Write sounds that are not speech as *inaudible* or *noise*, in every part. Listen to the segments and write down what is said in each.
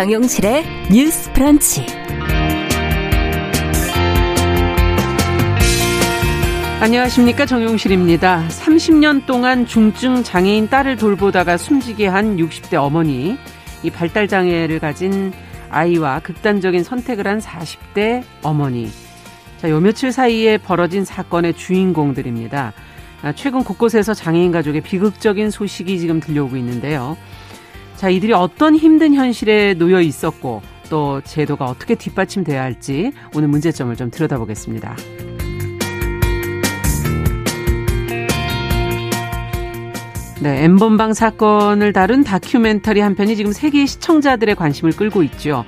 정용실의 뉴스 프런치. 안녕하십니까 정용실입니다. 30년 동안 중증 장애인 딸을 돌보다가 숨지게 한 60대 어머니, 이 발달 장애를 가진 아이와 극단적인 선택을 한 40대 어머니. 자, 요 며칠 사이에 벌어진 사건의 주인공들입니다. 아, 최근 곳곳에서 장애인 가족의 비극적인 소식이 지금 들려오고 있는데요. 자, 이들이 어떤 힘든 현실에 놓여 있었고 또 제도가 어떻게 뒷받침돼야 할지 오늘 문제점을 좀 들여다보겠습니다. 네, 엠번방 사건을 다룬 다큐멘터리 한 편이 지금 세계 시청자들의 관심을 끌고 있죠.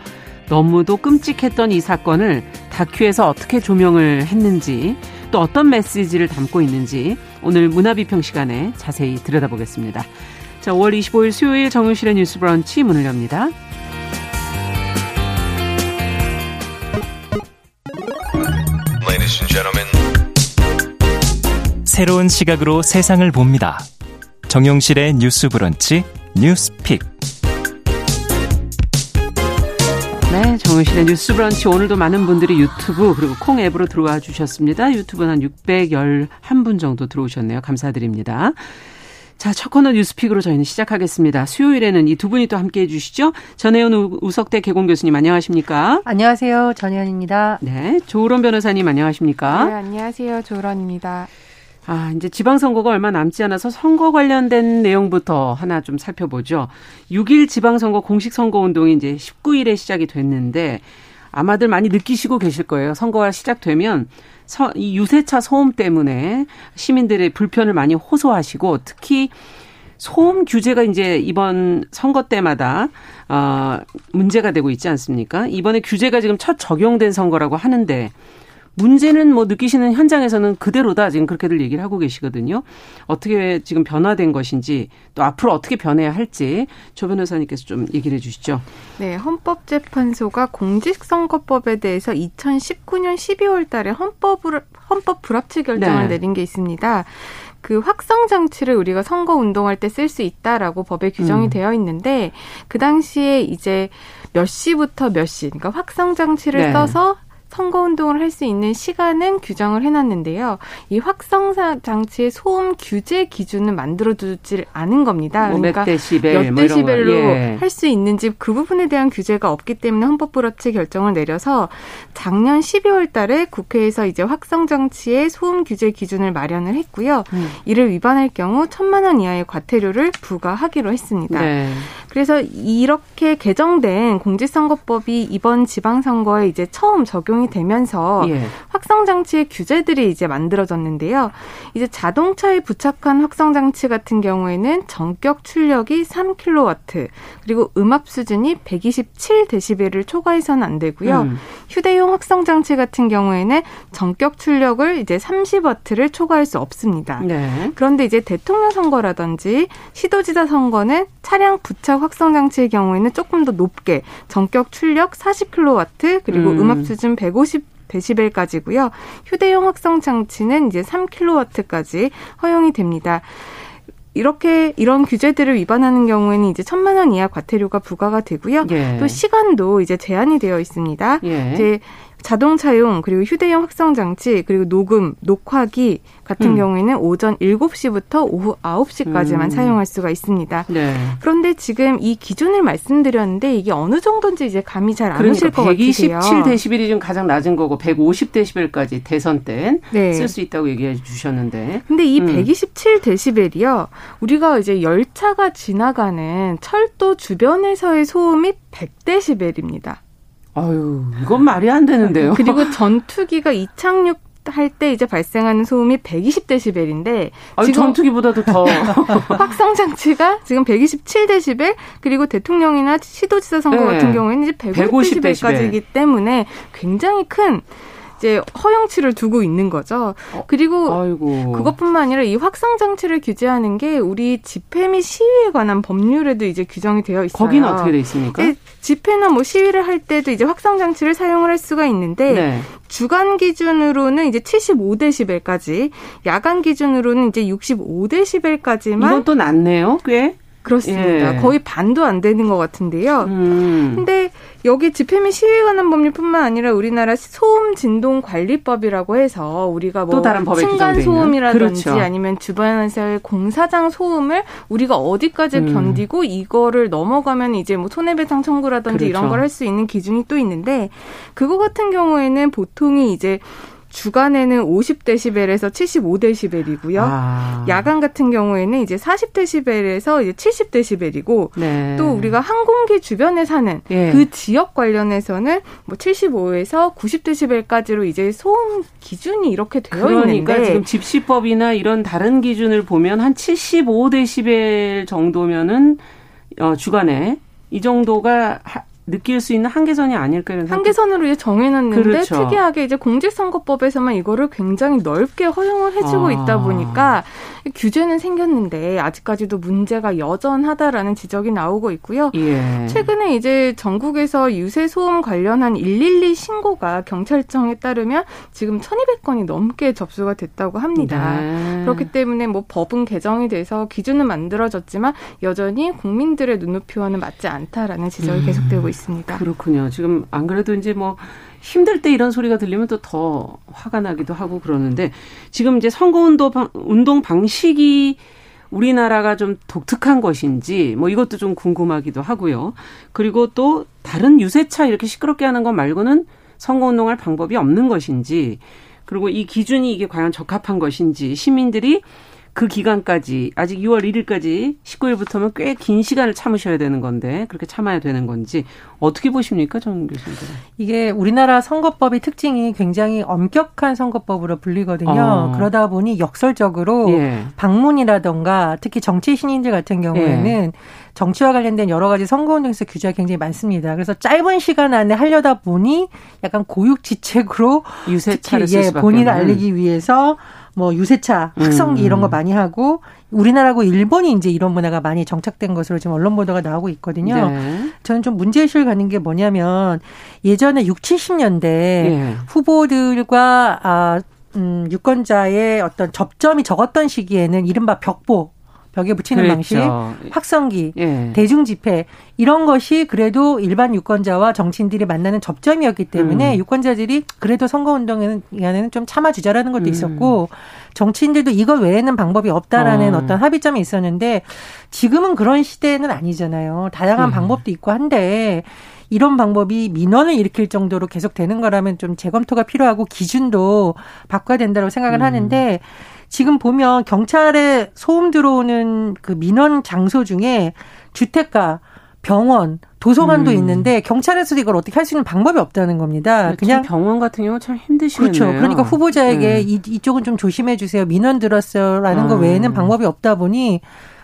너무도 끔찍했던 이 사건을 다큐에서 어떻게 조명을 했는지 또 어떤 메시지를 담고 있는지 오늘 문화비평 시간에 자세히 들여다보겠습니다. 자, 5월 25일 수요일 정용실의 뉴스 브런치 문을 엽니다. 새로운 시각으로 세상을 봅니다. 정용실의 뉴스 브런치 뉴스 픽. 네, 정용실의 뉴스 브런치 오늘도 많은 분들이 유튜브 그리고 콩 앱으로 들어와 주셨습니다. 유튜브는 한 611분 정도 들어오셨네요. 감사드립니다. 자, 첫 코너 뉴스픽으로 저희는 시작하겠습니다. 수요일에는 이 두 분이 또 함께 해주시죠. 전혜연 우석대 개공 교수님 안녕하십니까? 안녕하세요. 전혜연입니다. 네, 조으론 변호사님 안녕하십니까? 네, 안녕하세요. 조으론입니다. 아, 이제 지방선거가 얼마 남지 않아서 선거 관련된 내용부터 하나 좀 살펴보죠. 6일 지방선거 공식 선거운동이 이제 19일에 시작이 됐는데 아마들 많이 느끼시고 계실 거예요. 선거가 시작되면 이 유세차 소음 때문에 시민들의 불편을 많이 호소하시고 특히 소음 규제가 이제 이번 선거 때마다 어 문제가 되고 있지 않습니까? 이번에 규제가 지금 첫 적용된 선거라고 하는데 문제는 뭐 느끼시는 현장에서는 그대로다 지금 그렇게들 얘기를 하고 계시거든요. 어떻게 지금 변화된 것인지 또 앞으로 어떻게 변해야 할지 조 변호사님께서 좀 얘기를 해주시죠. 네, 헌법재판소가 공직선거법에 대해서 2019년 12월달에 헌법을 헌법 불합치 결정을 네. 내린 게 있습니다. 그 확성 장치를 우리가 선거 운동할 때 쓸 수 있다라고 법에 규정이 음. 되어 있는데 그 당시에 이제 몇 시부터 몇 시, 그러니까 확성 장치를 네. 써서 선거운동을 할 수 있는 시간은 규정을 해놨는데요. 이 확성사 장치의 소음 규제 기준은 만들어두질 않은 겁니다. 뭐 그러니까 몇 데시벨, 몇 데시벨로 뭐 예. 할수 있는지 그 부분에 대한 규제가 없기 때문에 헌법불합치 결정을 내려서 작년 12월 달에 국회에서 이제 확성 장치의 소음 규제 기준을 마련을 했고요. 음. 이를 위반할 경우 천만 원 이하의 과태료를 부과하기로 했습니다. 네. 그래서 이렇게 개정된 공직선거법이 이번 지방선거에 이제 처음 적용이 되면서 예. 확성 장치의 규제들이 이제 만들어졌는데요. 이제 자동차에 부착한 확성 장치 같은 경우에는 전격 출력이 3kW 그리고 음압 수준이 127dB를 초과해서는 안 되고요. 음. 휴대용 확성 장치 같은 경우에는 전격 출력을 이제 30W를 초과할 수 없습니다. 네. 그런데 이제 대통령 선거라든지 시도지사 선거는 차량 부착 확성 장치의 경우에는 조금 더 높게 전격 출력 40kW 그리고 음. 압 수준 150 데시벨까지고요. 휴대용 확성 장치는 이제 3kW까지 허용이 됩니다. 이렇게 이런 규제들을 위반하는 경우에는 이제 천만 원 이하 과태료가 부과가 되고요. 예. 또 시간도 이제 제한이 되어 있습니다. 예. 이제 자동차용 그리고 휴대용 확성 장치 그리고 녹음 녹화기 같은 음. 경우에는 오전 7시부터 오후 9시까지만 음. 사용할 수가 있습니다. 네. 그런데 지금 이 기준을 말씀드렸는데 이게 어느 정도인지 이제 감이 잘안 그러니까 오실 것 같으세요. 127데시벨이 좀 가장 낮은 거고 150데시벨까지 대선 때 쓸수 네. 있다고 얘기해 주셨는데. 근데 이 음. 127데시벨이요. 우리가 이제 열차가 지나가는 철도 주변에서의 소음이 100데시벨입니다. 아유, 이건 말이 안 되는데요. *laughs* 그리고 전투기가 이착륙 할때 이제 발생하는 소음이 120데시벨인데 아니, 지금 전투기보다도 더 *laughs* 확성 장치가 지금 127데시벨 그리고 대통령이나 시도지사 선거 네. 같은 경우에는 이제 150데시벨까지이기 때문에 굉장히 큰 이제 허용치를 두고 있는 거죠. 어, 그리고 아이고. 그것뿐만 아니라 이 확성 장치를 규제하는 게 우리 집회 및 시위에 관한 법률에도 이제 규정이 되어 있어요. 거기는 어떻게 돼 있습니까? 집회나 뭐 시위를 할 때도 이제 확성 장치를 사용을 할 수가 있는데 네. 주간 기준으로는 이제 75데시벨까지, 야간 기준으로는 이제 65데시벨까지만 이건 또 낮네요, 꽤. 그렇습니다. 예. 거의 반도 안 되는 것 같은데요. 음. 근데 여기 집회 및 시위 관한 법률뿐만 아니라 우리나라 소음 진동 관리법이라고 해서 우리가 뭐 층간 소음이라든지 그렇죠. 아니면 주변에서의 공사장 소음을 우리가 어디까지 음. 견디고 이거를 넘어가면 이제 뭐 손해배상 청구라든지 그렇죠. 이런 걸 할 수 있는 기준이 또 있는데 그거 같은 경우에는 보통이 이제 주간에는 50데시벨에서 75데시벨이고요. 아. 야간 같은 경우에는 이제 40데시벨에서 이제 70데시벨이고 네. 또 우리가 항공기 주변에 사는 예. 그 지역 관련해서는 뭐 75에서 90데시벨까지로 이제 소음 기준이 이렇게 되어 그러니까 있는데 지금 집시법이나 이런 다른 기준을 보면 한 75데시벨 정도면은 어 주간에 이 정도가 느낄 수 있는 한계선이 아닐까 이런 한계선으로 이제 정해놨는데 그렇죠. 특이하게 이제 공직선거법에서만 이거를 굉장히 넓게 허용을 해주고 아. 있다 보니까 규제는 생겼는데 아직까지도 문제가 여전하다라는 지적이 나오고 있고요. 예. 최근에 이제 전국에서 유세 소음 관련한 112 신고가 경찰청에 따르면 지금 1,200건이 넘게 접수가 됐다고 합니다. 네. 그렇기 때문에 뭐 법은 개정이 돼서 기준은 만들어졌지만 여전히 국민들의 눈높이와는 맞지 않다라는 지적이 음. 계속되고 있습니다. 있습니다. 그렇군요. 지금 안 그래도 이제 뭐 힘들 때 이런 소리가 들리면 또 더 화가 나기도 하고 그러는데 지금 이제 선거 운동 운동 방식이 우리나라가 좀 독특한 것인지 뭐 이것도 좀 궁금하기도 하고요. 그리고 또 다른 유세차 이렇게 시끄럽게 하는 것 말고는 선거 운동할 방법이 없는 것인지 그리고 이 기준이 이게 과연 적합한 것인지 시민들이 그 기간까지 아직 6월 1일까지 19일부터면 꽤 긴 시간을 참으셔야 되는 건데 그렇게 참아야 되는 건지 어떻게 보십니까, 정 교수님? 이게 우리나라 선거법의 특징이 굉장히 엄격한 선거법으로 불리거든요. 어. 그러다 보니 역설적으로 예. 방문이라던가 특히 정치 신인들 같은 경우에는 예. 정치와 관련된 여러 가지 선거운동에서 규제가 굉장히 많습니다. 그래서 짧은 시간 안에 하려다 보니 약간 고육지책으로 유세차를 특히 예, 본인을 알리기 위해서 뭐 유세차, 확성기 음. 이런 거 많이 하고 우리나라하고 일본이 이제 이런 문화가 많이 정착된 것으로 지금 언론 보도가 나오고 있거든요. 네. 저는 좀 문제의식을 갖는 게 뭐냐면 예전에 6, 70년대 네. 후보들과 아, 음, 유권자의 어떤 접점이 적었던 시기에는 이른바 벽보 벽에 붙이는 그렇죠. 방식, 확성기, 예. 대중 집회 이런 것이 그래도 일반 유권자와 정치인들이 만나는 접점이었기 때문에 음. 유권자들이 그래도 선거 운동에는 좀 참아 주자라는 것도 음. 있었고 정치인들도 이거 외에는 방법이 없다라는 어. 떤 합의점이 있었는데 지금은 그런 시대는 아니잖아요. 다양한 음. 방법도 있고 한데 이런 방법이 민원을 일으킬 정도로 계속 되는 거라면 좀 재검토가 필요하고 기준도 바꿔야 된다고 생각을 음. 하는데 지금 보면 경찰에 소음 들어오는 그 민원 장소 중에 주택가, 병원, 도서관도 음. 있는데 경찰에서도 이걸 어떻게 할 수 있는 방법이 없다는 겁니다. 그냥 병원 같은 경우 참 힘드시네요. 그렇죠. 그러니까 후보자에게 음. 이, 이쪽은 좀 조심해 주세요. 민원 들었어요라는 음. 거 외에는 방법이 없다 보니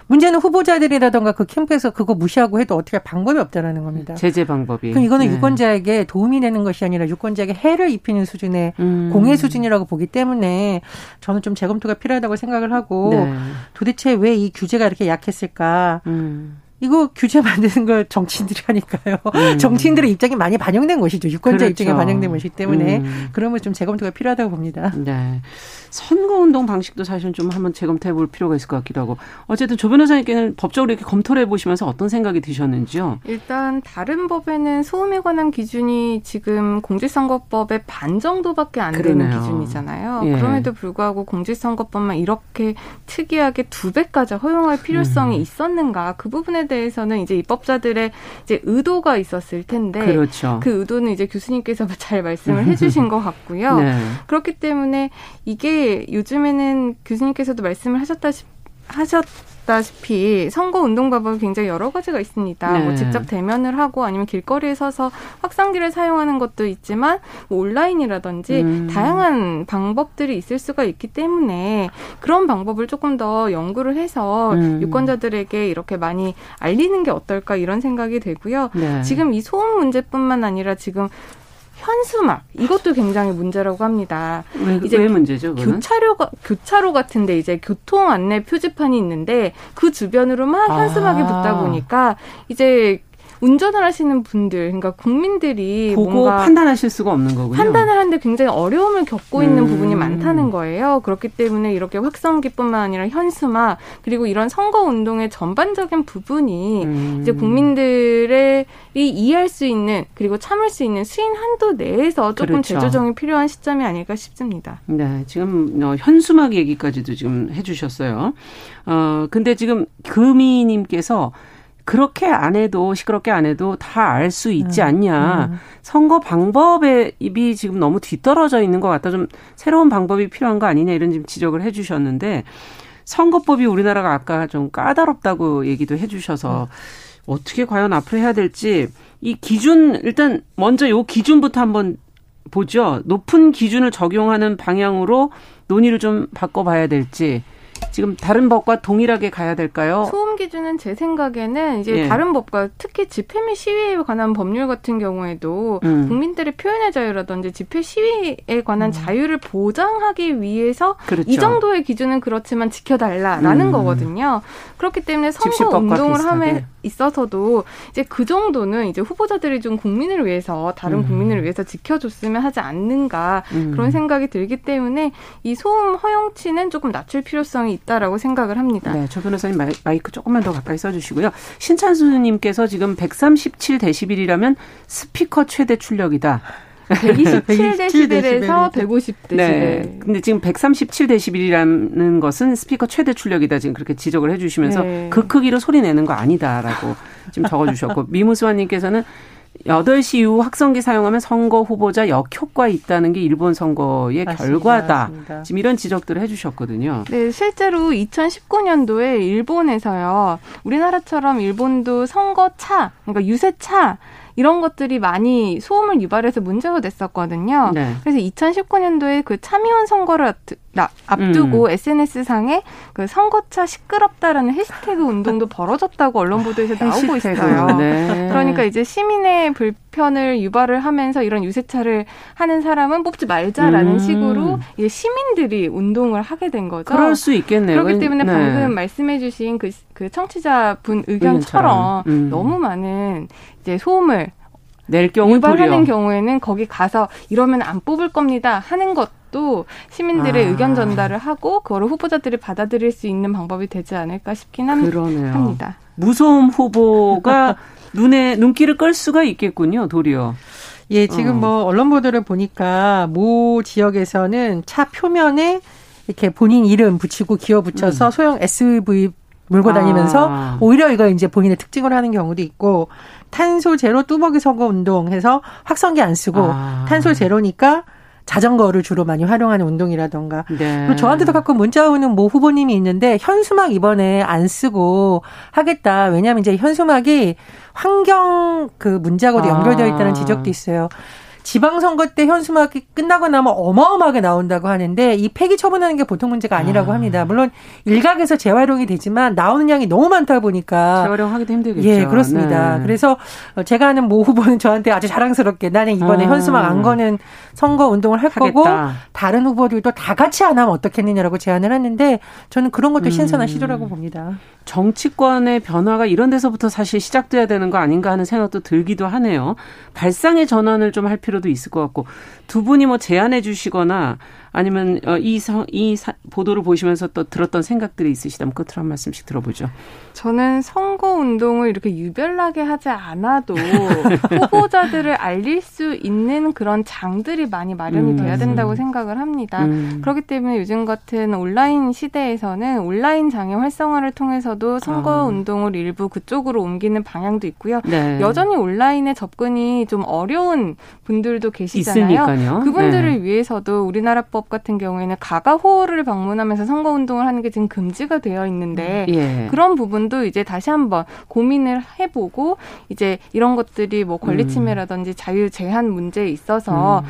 문제는 후보자들이라던가 그 캠프에서 그거 무시하고 해도 어떻게 할 방법이 없다라는 겁니다. 제재 방법이. 그럼 이거는 네. 유권자에게 도움이 되는 것이 아니라 유권자에게 해를 입히는 수준의 음. 공해 수준이라고 보기 때문에 저는 좀 재검토가 필요하다고 생각을 하고 네. 도대체 왜 이 규제가 이렇게 약했을까? 음. 이거 규제 만드는 걸 정치인들이 하니까요. 음. *laughs* 정치인들의 입장이 많이 반영된 것이죠. 유권자 그렇죠. 입장에 반영된 것이기 때문에 음. 그러면 좀 재검토가 필요하다고 봅니다. 네. 선거운동 방식도 사실 좀 한번 재검토해 볼 필요가 있을 것 같기도 하고 어쨌든 조 변호사님께는 법적으로 이렇게 검토를 해보시면서 어떤 생각이 드셨는지요? 일단 다른 법에는 소음에 관한 기준이 지금 공직선거법의 반 정도밖에 안 되는 그러네요. 기준이잖아요. 예. 그럼에도 불구하고 공직선거법만 이렇게 특이하게 두 배까지 허용할 필요성이 음. 있었는가 그 부분에 대해서는 이제 입법자들의 이제 의도가 있었을 텐데 그렇죠. 그 의도는 이제 교수님께서 *laughs* 잘 말씀을 해주신 것 같고요. 네. 그렇기 때문에 이게 요즘에는 교수님께서도 말씀을 하셨다시피 하셨 다시피 선거 운동 방법이 굉장히 여러 가지가 있습니다. 뭐 네. 뭐 직접 대면을 하고 아니면 길거리에 서서 확성기를 사용하는 것도 있지만 뭐 온라인이라든지 음. 다양한 방법들이 있을 수가 있기 때문에 그런 방법을 조금 더 연구를 해서 음. 유권자들에게 이렇게 많이 알리는 게 어떨까 이런 생각이 되고요. 네. 지금 이 소음 문제뿐만 아니라 지금 현수막 이것도 굉장히 문제라고 합니다. 왜, 이제 왜 문제죠? 그거는? 교차로가 교차로 같은데 이제 교통 안내 표지판이 있는데 그 주변으로 만 현수막이 아. 붙다 보니까 이제 운전을 하시는 분들, 그러니까 국민들이 보고 판단하실 수가 없는 거군요. 판단을 하는데 굉장히 어려움을 겪고 있는 음. 부분이 많다는 거예요. 그렇기 때문에 이렇게 확성기뿐만 아니라 현수막 그리고 이런 선거 운동의 전반적인 부분이 음. 이제 국민들의 이 이해할 수 있는 그리고 참을 수 있는 수인 한도 내에서 조금 그렇죠. 재조정이 필요한 시점이 아닐까 싶습니다. 네, 지금 어, 현수막 얘기까지도 지금 해주셨어요. 어, 근데 지금 금이님께서 그렇게 안 해도 시끄럽게 안 해도 다 알 수 있지 음, 않냐. 음. 선거 방법에 입이 지금 너무 뒤떨어져 있는 것 같다. 좀 새로운 방법이 필요한 거 아니냐 이런 지금 지적을 해주셨는데 선거법이 우리나라가 아까 좀 까다롭다고 얘기도 해주셔서 어떻게 과연 앞으로 해야 될지 이 기준 일단 먼저 요 기준부터 한번 보죠. 높은 기준을 적용하는 방향으로 논의를 좀 바꿔봐야 될지 지금 다른 법과 동일하게 가야 될까요? 소음 기준은 제 생각에는 이제 예. 다른 법과 특히 집회 및 시위에 관한 법률 같은 경우에도 음. 국민들의 표현의 자유라든지 집회 시위에 관한 자유를 보장하기 위해서 그렇죠. 이 정도의 기준은 그렇지만 지켜달라라는 음. 거거든요. 그렇기 때문에 선거 운동을. 함에 있어서도 이제 그 정도는 이제 후보자들이 좀 국민을 위해서 다른 음. 국민을 위해서 지켜줬으면 하지 않는가 음. 그런 생각이 들기 때문에 이 소음 허용치는 조금 낮출 필요성이 있다라고 생각을 합니다. 네, 조 변호사님 마이, 마이크 조금만 더 가까이 써주시고요. 신찬수님께서 지금 137 데시벨이라면 스피커 최대 출력이다. 127데시벨에서 *laughs* 150데시벨. 네. 근데 지금 137데시벨이라는 것은 스피커 최대 출력이다. 지금 그렇게 지적을 해주시면서 네. 그 크기로 소리 내는 거 아니다라고 지금 적어주셨고 *laughs* 미무스와님께서는 8시 이후 확성기 사용하면 선거 후보자 역효과 있다는 게 일본 선거의 맞습니다. 결과다. 맞습니다. 지금 이런 지적들을 해주셨거든요. 네, 실제로 2019년도에 일본에서요, 우리나라처럼 일본도 선거차, 그러니까 유세차, 이런 것들이 많이 소음을 유발해서 문제가 됐었거든요. 네. 그래서 2019년도에 그 참의원 선거를 나- 앞두고 음. SNS상에 그 선거차 시끄럽다라는 해시태그 운동도 *laughs* 벌어졌다고 언론 보도에서 나오고. 있어요. 네. 그러니까 이제 시민의 불편을 유발을 하면서 이런 유세차를 하는 사람은 뽑지 말자라는 음. 식으로 이제 시민들이 운동을 하게 된 거죠. 그럴 수 있겠네요. 그렇기 때문에 네. 방금 말씀해주신 그, 그 청취자분 의견처럼. 음. 너무 많은 이제 소음을 낼 경우 유발하는. 경우에는 거기 가서 이러면 안 뽑을 겁니다 하는 것 도 시민들의 아. 의견 전달을 하고 그거를 후보자들이 받아들일 수 있는 방법이 되지 않을까 싶긴 합- 그러네요. 합니다. 무소음 후보가 *laughs* 눈에 눈길을 끌 수가 있겠군요. 도리어. 예, 지금 어. 뭐 언론 보도를 보니까 모 지역에서는 차 표면에 이렇게 본인 이름 붙이고 기어 붙여서 소형 SUV 몰고 다니면서 음. 아. 오히려 이거 이제 본인의 특징으로 하는 경우도 있고 탄소 제로 뚜벅이 선거 운동해서 확성기 안 쓰고 아. 탄소 제로니까 자전거를 주로 많이 활용하는 운동이라던가 네. 그리고 저한테도 가끔 문자 오는 모 후보님이 있는데 현수막 이번에 안 쓰고 하겠다. 왜냐하면 이제 현수막이 환경 그 문제하고도 아. 연결되어 있다는 지적도 있어요. 지방선거 때 현수막이 끝나고 나면 어마어마하게 나온다고 하는데 이 폐기 처분하는 게 보통 문제가 아니라고 아. 합니다. 물론 일각에서 재활용이 되지만 나오는 양이 너무 많다 보니까 재활용하기도 힘들겠죠. 예, 그렇습니다. 네. 그래서 제가 아는 모 후보는 저한테 아주 자랑스럽게 나는 이번에 아. 현수막 안 거는 선거 운동을 할 거고 하겠다. 다른 후보들도 다 같이 안 하면 어떻겠느냐라고 제안을 했는데 저는 그런 것도 신선한 음. 시도라고 봅니다. 정치권의 변화가 이런 데서부터 사실 시작돼야 되는 거 아닌가 하는 생각도 들기도 하네요. 발상의 전환을 좀 할 필요 도 있을 것 같고 두 분이 뭐 제안해 주시거나 아니면 어, 이, 성, 이 사- 보도를 보시면서 또 들었던 생각들이 있으시다면 끝으로 한 말씀씩 들어보죠. 저는 선거 운동을 이렇게 유별나게 하지 않아도 *laughs* 후보자들을 알릴 수 있는 그런 장들이 많이 마련이 음. 돼야 된다고 생각을 합니다. 음. 그렇기 때문에 요즘 같은 온라인 시대에서는 온라인 장애 활성화를 통해서도 선거 아. 운동을 일부 그쪽으로 옮기는 방향도 있고요. 네. 여전히 온라인에 접근이 좀 어려운 분들도 계시잖아요. 있으니까요. 그분들을 네. 위해서도 우리나라 법 같은 경우에는 가가호를 방문하면서 선거 운동을 하는 게 지금 금지가 되어 있는데 예. 그런 부분도 이제 다시 한번 고민을 해보고 이제 이런 것들이 뭐 권리 음. 침해라든지 자유 제한 문제에 있어서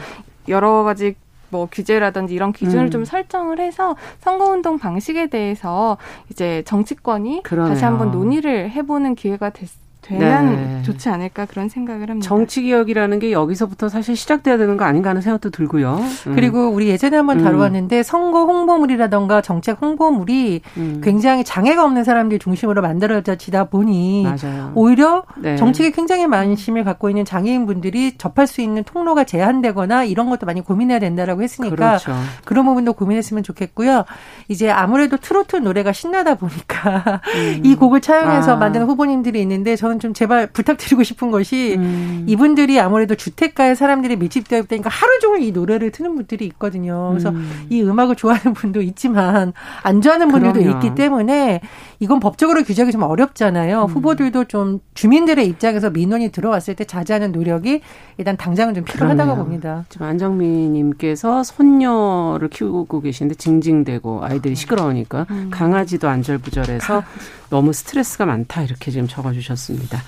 여러 가지 뭐 규제라든지 이런 기준을 음. 좀 설정을 해서 선거운동 방식에 대해서 이제 정치권이 그러네요. 다시 한번 논의를 해보는 기회가 됐, 되면 네. 좋지 않을까 그런 생각을 합니다. 정치 개혁이라는 게 여기서부터 사실 시작돼야 되는 거 아닌가 하는 생각도 들고요. 음. 그리고 우리 예전에 한번 음. 다루었는데 음. 선거 홍보물이라던가 정책 홍보물이 음. 굉장히 장애가 없는 사람들 중심으로 만들어지다 보니 맞아요. 오히려 네. 정책에 굉장히 관심을 갖고 있는 장애인분들이 접할 수 있는 통로가 제한되거나 이런 것도 많이 고민해야 된다라고 했으니까 그렇죠. 그런 부분도 고민했으면 좋겠고요. 이제 아무래도 트로트 노래가 신나다 보니까 음. 이 곡을 차용해서 아. 만드는 후보님들이 있는데 저는 좀 제발 부탁드리고 싶은 것이 음. 이분들이 아무래도 주택가에 사람들이 밀집되어 있다니까 하루 종일 이 노래를 트는 분들이 있거든요. 그래서 음. 이 음악을 좋아하는 분도 있지만 안 좋아하는 분들도 그럼요. 있기 때문에 이건 법적으로 규제하기 좀 어렵잖아요. 음. 후보들도 좀 주민들의 입장에서 민원이 들어왔을 때 자제하는 노력이 일단 당장은 좀 필요하다고 그럼요. 봅니다. 지금 안정민님께서 손녀를 키우고 계신데 징징대고 아이들이 시끄러우니까 음. 강아지도 안절부절해서 너무 스트레스가 많다 이렇게 지금 적어주셨습니다.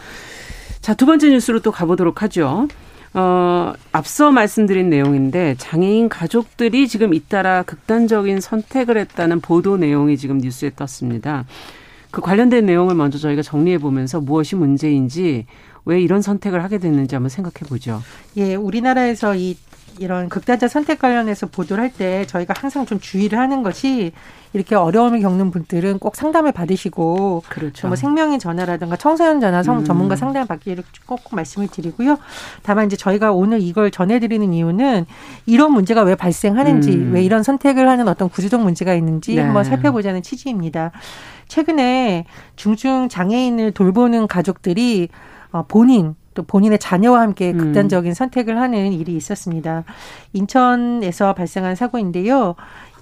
자, 두 번째 뉴스로 또 가보도록 하죠. 어, 앞서 말씀드린 내용인데 장애인 가족들이 지금 잇따라 극단적인 선택을 했다는 보도 내용이 지금 뉴스에 떴습니다. 그 관련된 내용을 먼저 저희가 정리해 보면서 무엇이 문제인지 왜 이런 선택을 하게 됐는지 한번 생각해 보죠. 예, 우리나라에서 이 이런 극단적 선택 관련해서 보도를 할 때 저희가 항상 좀 주의를 하는 것이 이렇게 어려움을 겪는 분들은 꼭 상담을 받으시고 그렇죠. 뭐 생명의 전화라든가 청소년 전화 성 음. 전문가 상담을 받기를 꼭, 꼭 말씀을 드리고요. 다만 이제 저희가 오늘 이걸 전해드리는 이유는 이런 문제가 왜 발생하는지 음. 왜 이런 선택을 하는 어떤 구조적 문제가 있는지 네. 한번 살펴보자는 취지입니다. 최근에 중증 장애인을 돌보는 가족들이 어, 본인 또 본인의 자녀와 함께 음. 극단적인 음. 선택을 하는 일이 있었습니다. 인천에서 발생한 사고인데요.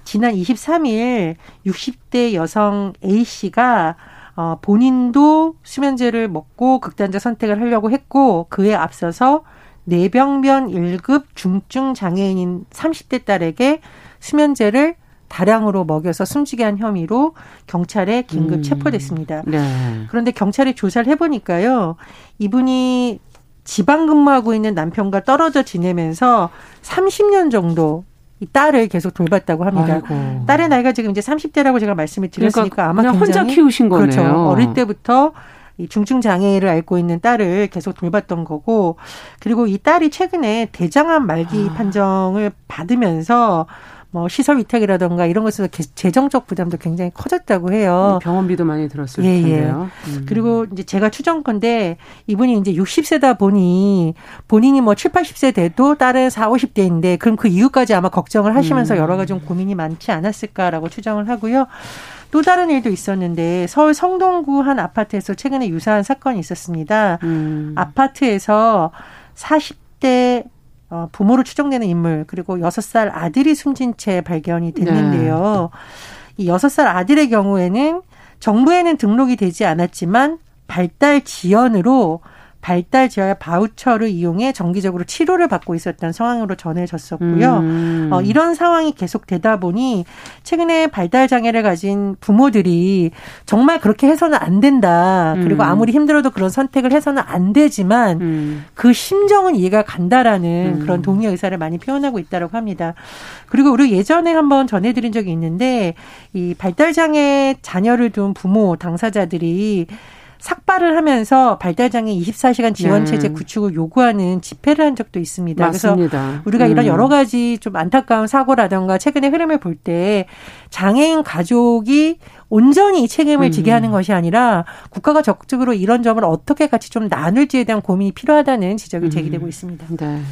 지난 23일 60대 여성 A 씨가 어, 본인도 수면제를 먹고 극단적 선택을 하려고 했고 그에 앞서서 뇌병변 1급 중증 장애인인 30대 딸에게 수면제를 다량으로 먹여서 숨지게 한 혐의로 경찰에 긴급 음. 체포됐습니다. 네. 그런데 경찰이 조사를 해보니까요, 이분이 지방 근무하고 있는 남편과 떨어져 지내면서 30년 정도 이 딸을 계속 돌봤다고 합니다. 아이고. 딸의 나이가 지금 이제 30대라고 제가 말씀을 드렸으니까 그러니까 아마 굉장히 혼자 키우신 거네요. 그렇죠. 어릴 때부터 이 중증 장애를 앓고 있는 딸을 계속 돌봤던 거고 그리고 이 딸이 최근에 대장암 말기 아. 판정을 받으면서 뭐 시설 위탁이라던가 이런 것에서 재정적 부담도 굉장히 커졌다고 해요. 네, 병원비도 많이 들었을 예, 예. 텐데요. 예. 음. 그리고 이제 제가 추정컨대 이분이 이제 60세다 보니 본인이 뭐 7, 80세 돼도 딸은 4, 50대인데 그럼 그 이유까지 아마 걱정을 하시면서 음. 여러 가지 좀 고민이 많지 않았을까라고 추정을 하고요. 또 다른 일도 있었는데 서울 성동구 한 아파트에서 최근에 유사한 사건이 있었습니다. 음. 아파트에서 40대 어, 부모로 추정되는 인물 그리고 여섯 살 아들이 숨진 채 발견이 됐는데요. 네. 이 여섯 살 아들의 경우에는 정부에는 등록이 되지 않았지만 발달 지연으로 발달 지하 바우처를 이용해 정기적으로 치료를 받고 있었던 상황으로 전해졌었고요. 음. 어, 이런 상황이 계속되다 보니 최근에 발달 장애를 가진 부모들이 정말 그렇게 해서는 안 된다. 그리고 음. 아무리 힘들어도 그런 선택을 해서는 안 되지만 음. 그 심정은 이해가 간다라는 음. 그런 동의 의사를 많이 표현하고 있다고 합니다. 그리고 우리 예전에 한번 전해드린 적이 있는데 이 발달 장애 자녀를 둔 부모 당사자들이 삭발을 하면서 발달장애 24시간 지원 체제 네. 구축을 요구하는 집회를 한 적도 있습니다. 맞습니다. 그래서 우리가 음. 이런 여러 가지 좀 안타까운 사고라던가 최근의 흐름을 볼 때 장애인 가족이 온전히 책임을 지게 음. 하는 것이 아니라 국가가 적극적으로 이런 점을 어떻게 같이 좀 나눌지에 대한 고민이 필요하다는 지적이 음. 제기되고 있습니다. 네.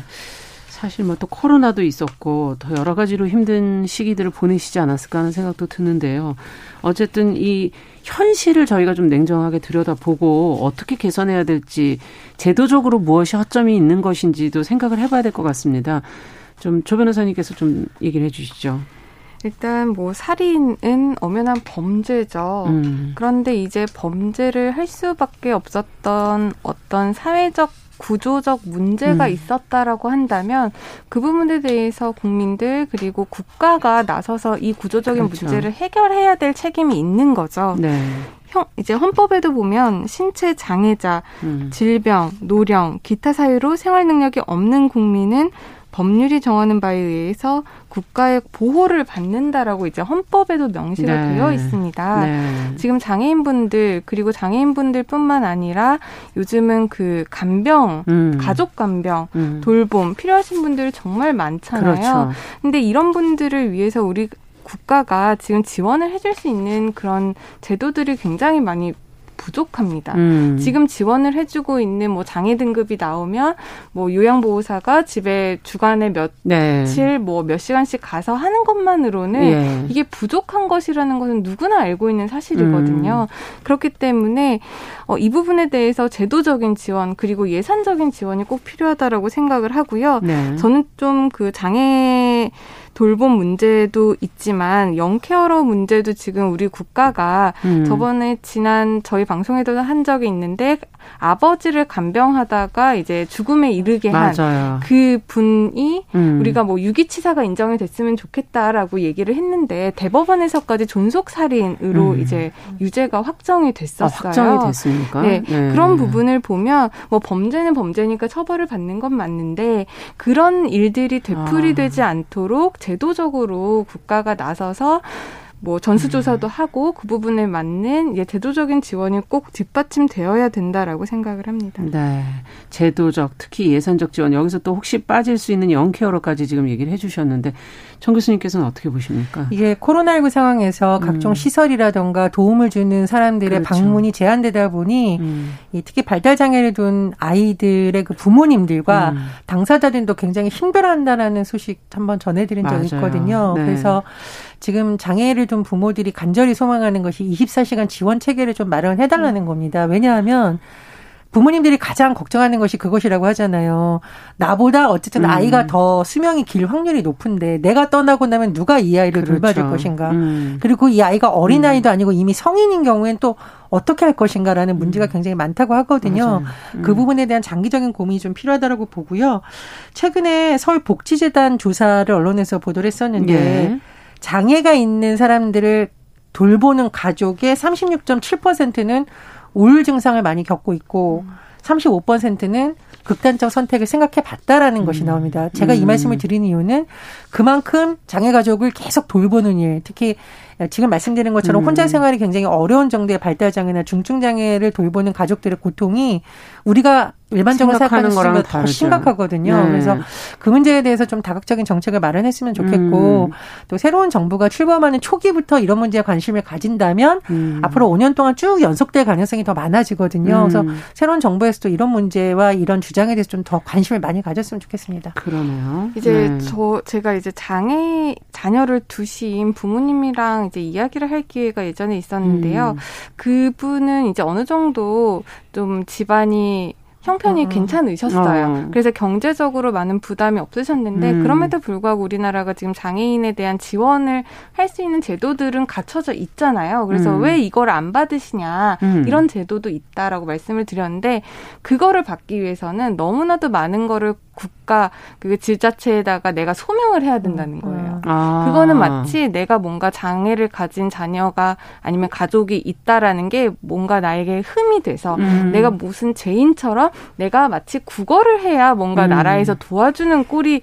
사실 뭐 또 코로나도 있었고 더 여러 가지로 힘든 시기들을 보내시지 않았을까 하는 생각도 드는데요. 어쨌든 이 현실을 저희가 좀 냉정하게 들여다보고 어떻게 개선해야 될지 제도적으로 무엇이 허점이 있는 것인지도 생각을 해봐야 될 것 같습니다. 좀 조 변호사님께서 좀 얘기를 해주시죠. 일단 뭐 살인은 엄연한 범죄죠. 음. 그런데 이제 범죄를 할 수밖에 없었던 어떤 사회적 구조적 문제가 음. 있었다라고 한다면 그 부분에 대해서 국민들 그리고 국가가 나서서 이 구조적인 그렇죠. 문제를 해결해야 될 책임이 있는 거죠. 네. 형, 이제 헌법에도 보면 신체 장애자, 음. 질병, 노령, 기타 사유로 생활 능력이 없는 국민은 법률이 정하는 바에 의해서 국가의 보호를 받는다라고 이제 헌법에도 명시가 네. 되어 있습니다. 네. 지금 장애인분들 그리고 장애인분들뿐만 아니라 요즘은 그 간병, 음. 가족 간병, 음. 돌봄 필요하신 분들 정말 많잖아요. 그렇죠. 근데 이런 분들을 위해서 우리 국가가 지금 지원을 해줄 수 있는 그런 제도들이 굉장히 많이 부족합니다. 음. 지금 지원을 해주고 있는 뭐 장애 등급이 나오면 뭐 요양보호사가 집에 주간에 며칠 네. 뭐몇 시간씩 가서 하는 것만으로는 예. 이게 부족한 것이라는 것은 누구나 알고 있는 사실이거든요. 음. 그렇기 때문에 어, 이 부분에 대해서 제도적인 지원 그리고 예산적인 지원이 꼭 필요하다라고 생각을 하고요. 네. 저는 좀 그 장애 돌봄 문제도 있지만 영케어러 문제도 지금 우리 국가가 음. 저번에 지난 저희 방송에도 한 적이 있는데 아버지를 간병하다가 이제 죽음에 이르게 한 그 분이 음. 우리가 뭐 유기치사가 인정이 됐으면 좋겠다라고 얘기를 했는데 대법원에서까지 존속 살인으로 음. 이제 유죄가 확정이 됐었어요. 아, 확정이 됐습니까? 네. 네. 그런 부분을 보면 뭐 범죄는 범죄니까 처벌을 받는 건 맞는데 그런 일들이 되풀이되지 아. 않도록 제도적으로 국가가 나서서 뭐 전수조사도 음. 하고 그 부분에 맞는 예, 제도적인 지원이 꼭 뒷받침되어야 된다라고 생각을 합니다. 네. 제도적 특히 예산적 지원 여기서 또 혹시 빠질 수 있는 영케어로까지 지금 얘기를 해 주셨는데 정 교수님께서는 어떻게 보십니까? 이게 코로나19 상황에서 각종 음. 시설이라던가 도움을 주는 사람들의 그렇죠. 방문이 제한되다 보니 음. 특히 발달 장애를 둔 아이들의 그 부모님들과 음. 당사자들도 굉장히 힘들어한다라는 소식 한번 전해드린 적이 있거든요. 네. 그래서 지금 장애를 둔 부모들이 간절히 소망하는 것이 24시간 지원 체계를 좀 마련해 달라는 음. 겁니다. 왜냐하면 부모님들이 가장 걱정하는 것이 그것이라고 하잖아요. 나보다 어쨌든 음. 아이가 더 수명이 길 확률이 높은데 내가 떠나고 나면 누가 이 아이를 그렇죠. 돌봐줄 것인가. 음. 그리고 이 아이가 어린 아이도 음. 아니고 이미 성인인 경우엔 또 어떻게 할 것인가라는 문제가 음. 굉장히 많다고 하거든요. 음. 그 부분에 대한 장기적인 고민이 좀 필요하다고 보고요. 최근에 서울 복지재단 조사를 언론에서 보도를 했었는데 예. 장애가 있는 사람들을 돌보는 가족의 36.7%는 우울 증상을 많이 겪고 있고 음. 35%는 극단적 선택을 생각해 봤다라는 음. 것이 나옵니다. 제가 이 음. 말씀을 드리는 이유는 그만큼 장애 가족을 계속 돌보는 일, 특히 지금 말씀드린 것처럼 음. 혼자 생활이 굉장히 어려운 정도의 발달 장애나 중증 장애를 돌보는 가족들의 고통이 우리가 일반적으로 생각하는 거랑 더 심각하거든요. 네. 그래서 그 문제에 대해서 좀 다각적인 정책을 마련했으면 좋겠고 음. 또 새로운 정부가 출범하는 초기부터 이런 문제에 관심을 가진다면 음. 앞으로 5년 동안 쭉 연속될 가능성이 더 많아지거든요. 음. 그래서 새로운 정부에서도 이런 문제와 이런 주장에 대해서 좀 더 관심을 많이 가졌으면 좋겠습니다. 그러네요. 이제 네. 저 제가 이제 장애 자녀를 두신 부모님이랑 이제 이야기를 할 기회가 예전에 있었는데요. 음. 그분은 이제 어느 정도 좀 집안이 형편이 음. 괜찮으셨어요. 어. 그래서 경제적으로 많은 부담이 없으셨는데 음. 그럼에도 불구하고 우리나라가 지금 장애인에 대한 지원을 할 수 있는 제도들은 갖춰져 있잖아요. 그래서 음. 왜 이걸 안 받으시냐 음. 이런 제도도 있다라고 말씀을 드렸는데 그거를 받기 위해서는 너무나도 많은 거를 국가 그 지자체에다가 내가 소명을 해야 된다는 음. 거예요. 아. 그거는 마치 내가 뭔가 장애를 가진 자녀가 아니면 가족이 있다라는 게 뭔가 나에게 흠이 돼서 음. 내가 무슨 죄인처럼 내가 마치 국어를 해야 뭔가 음. 나라에서 도와주는 꼴이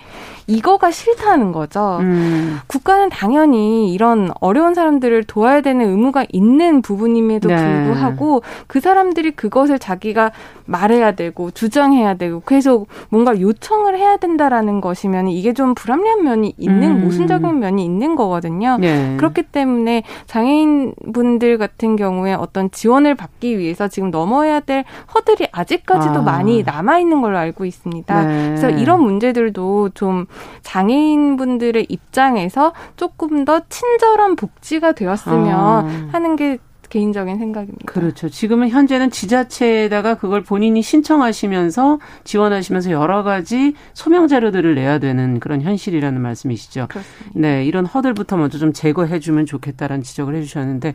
이거가 싫다는 거죠. 음. 국가는 당연히 이런 어려운 사람들을 도와야 되는 의무가 있는 부분임에도 네. 불구하고 그 사람들이 그것을 자기가 말해야 되고 주장해야 되고 계속 뭔가 요청을 해야 된다라는 것이면 이게 좀 불합리한 면이 있는 음. 모순적인 면이 있는 거거든요. 네. 그렇기 때문에 장애인 분들 같은 경우에 어떤 지원을 받기 위해서 지금 넘어야 될 허들이 아직까지도 아. 많이 남아 있는 걸로 알고 있습니다. 네. 그래서 이런 문제들도 좀 장애인 분들의 입장에서 조금 더 친절한 복지가 되었으면 아. 하는 게 개인적인 생각입니다. 그렇죠. 지금은 현재는 지자체에다가 그걸 본인이 신청하시면서 지원하시면서 여러 가지 소명 자료들을 내야 되는 그런 현실이라는 말씀이시죠. 그렇습니다. 네, 이런 허들부터 먼저 좀 제거해 주면 좋겠다라는 지적을 해 주셨는데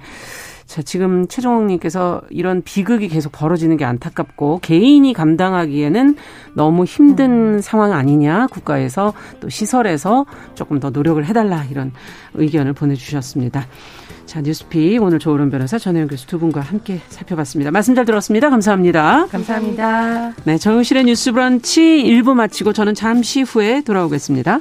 자, 지금 최종욱님께서 이런 비극이 계속 벌어지는 게 안타깝고 개인이 감당하기에는 너무 힘든 음. 상황 아니냐. 국가에서 또 시설에서 조금 더 노력을 해달라 이런 의견을 보내주셨습니다. 자, 뉴스픽 오늘 조으론 변호사 전혜영 교수 두 분과 함께 살펴봤습니다. 말씀 잘 들었습니다. 감사합니다. 감사합니다. 네, 정용실의 뉴스 브런치 1부 마치고 저는 잠시 후에 돌아오겠습니다.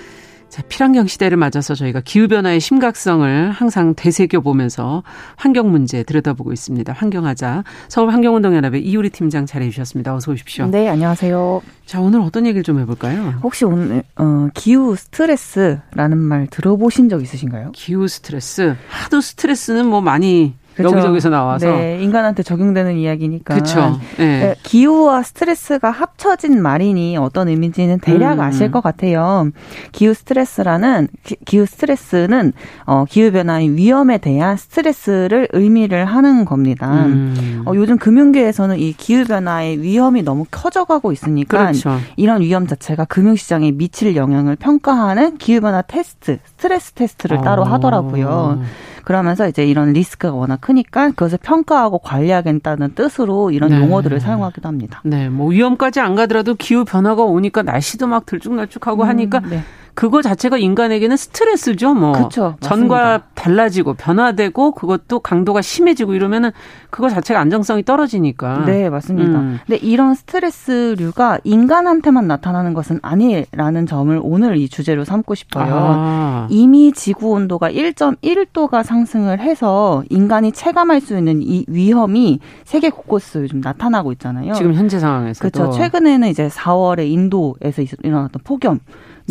자, 필환경 시대를 맞아서 저희가 기후변화의 심각성을 항상 되새겨 보면서 환경 문제 들여다보고 있습니다. 환경하자. 서울환경운동연합의 이유리 팀장 잘해 주셨습니다. 어서 오십시오. 네, 안녕하세요. 자, 오늘 어떤 얘기를 좀 해볼까요? 혹시 오늘, 어, 기후 스트레스라는 말 들어보신 적 있으신가요? 기후 스트레스. 하도 스트레스는 뭐 많이 그쵸. 여기저기서 나와서 네, 인간한테 적용되는 이야기니까. 그렇죠. 네. 기후와 스트레스가 합쳐진 말이니 어떤 의미인지는 대략 음. 아실 것 같아요. 기후 스트레스라는 기, 후 스트레스는 어, 기후 변화의 위험에 대한 스트레스를 의미를 하는 겁니다. 음. 어, 요즘 금융계에서는 이 기후 변화의 위험이 너무 커져가고 있으니까 그렇죠. 이런 위험 자체가 금융시장에 미칠 영향을 평가하는 기후 변화 테스트, 스트레스 테스트를 어. 따로 하더라고요. 그러면서 이제 이런 리스크가 워낙 크니까 그것을 평가하고 관리하겠다는 뜻으로 이런 네. 용어들을 사용하기도 합니다. 네, 뭐 위험까지 안 가더라도 기후 변화가 오니까 날씨도 막 들쭉날쭉하고 음, 하니까 네. 그거 자체가 인간에게는 스트레스죠. 뭐 그쵸, 전과 달라지고 변화되고 그것도 강도가 심해지고 이러면은 그거 자체가 안정성이 떨어지니까. 네, 맞습니다. 음. 근데 이런 스트레스류가 인간한테만 나타나는 것은 아니라는 점을 오늘 이 주제로 삼고 싶어요. 아. 이미 지구 온도가 1.1도가 상승을 해서 인간이 체감할 수 있는 이 위험이 세계 곳곳에 좀 나타나고 있잖아요. 지금 현재 상황에서 그렇죠. 최근에는 이제 4월에 인도에서 일어났던 폭염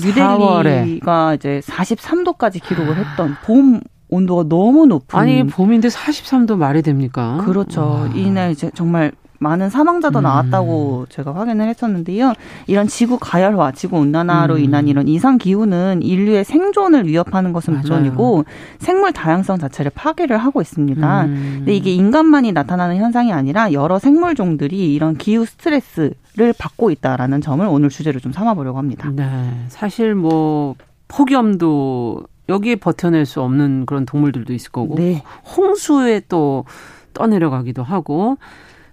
뉴델리가 이제 43도까지 기록을 했던 봄 온도가 너무 높은 아니 봄인데 43도 말이 됩니까? 그렇죠. 와. 이날 이제 정말 많은 사망자도 음. 나왔다고 제가 확인을 했었는데요. 이런 지구 가열화, 지구 온난화로 음. 인한 이런 이상 기후는 인류의 생존을 위협하는 것은 맞아요. 물론이고 생물 다양성 자체를 파괴를 하고 있습니다. 음. 근데 이게 인간만이 나타나는 현상이 아니라 여러 생물 종들이 이런 기후 스트레스를 받고 있다라는 점을 오늘 주제로 좀 삼아 보려고 합니다. 네, 사실 뭐 폭염도 여기에 버텨낼 수 없는 그런 동물들도 있을 거고 네. 홍수에 또 떠내려가기도 하고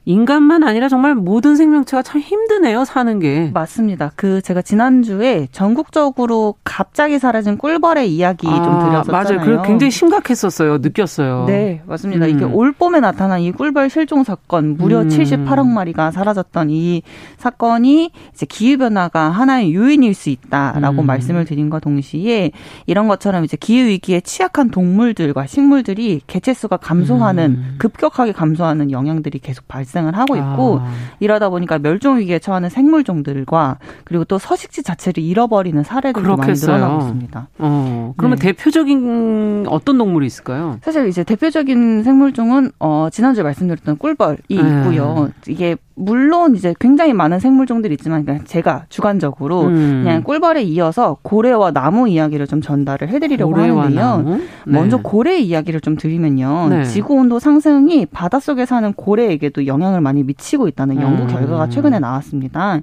인간만 아니라 정말 모든 생명체가 참 힘드네요, 사는 게. 맞습니다. 그 제가 지난주에 전국적으로 갑자기 사라진 꿀벌의 이야기 아, 좀 드렸었잖아요. 맞아요. 그 굉장히 심각했었어요. 느꼈어요. 네, 맞습니다. 음. 이게 올 봄에 나타난 이 꿀벌 실종 사건, 무려 음. 78억 마리가 사라졌던 이 사건이 이제 기후 변화가 하나의 요인일 수 있다라고 음. 말씀을 드린과 동시에 이런 것처럼 이제 기후 위기에 취약한 동물들과 식물들이 개체 수가 감소하는 음. 급격하게 감소하는 영향들이 계속 발생 발생을 하고 있고 아. 이러다 보니까 멸종 위기에 처하는 생물종들과 그리고 또 서식지 자체를 잃어버리는 사례들도 그렇겠어요. 많이 늘어나고 있습니다. 어, 그러면 네. 대표적인 어떤 동물이 있을까요? 사실 이제 대표적인 생물종은 어 지난주에 말씀드렸던 꿀벌이 네. 있고요. 이게 물론 이제 굉장히 많은 생물종들이 있지만 그냥 제가 주관적으로 음. 그냥 꿀벌에 이어서 고래와 나무 이야기를 좀 전달을 해드리려고 하는데요. 네. 먼저 고래 이야기를 좀 드리면요. 네. 지구 온도 상승이 바닷속에 사는 고래에게도 영향 을 많이 미치고 있다는 연구 음. 결과가 최근에 나왔습니다.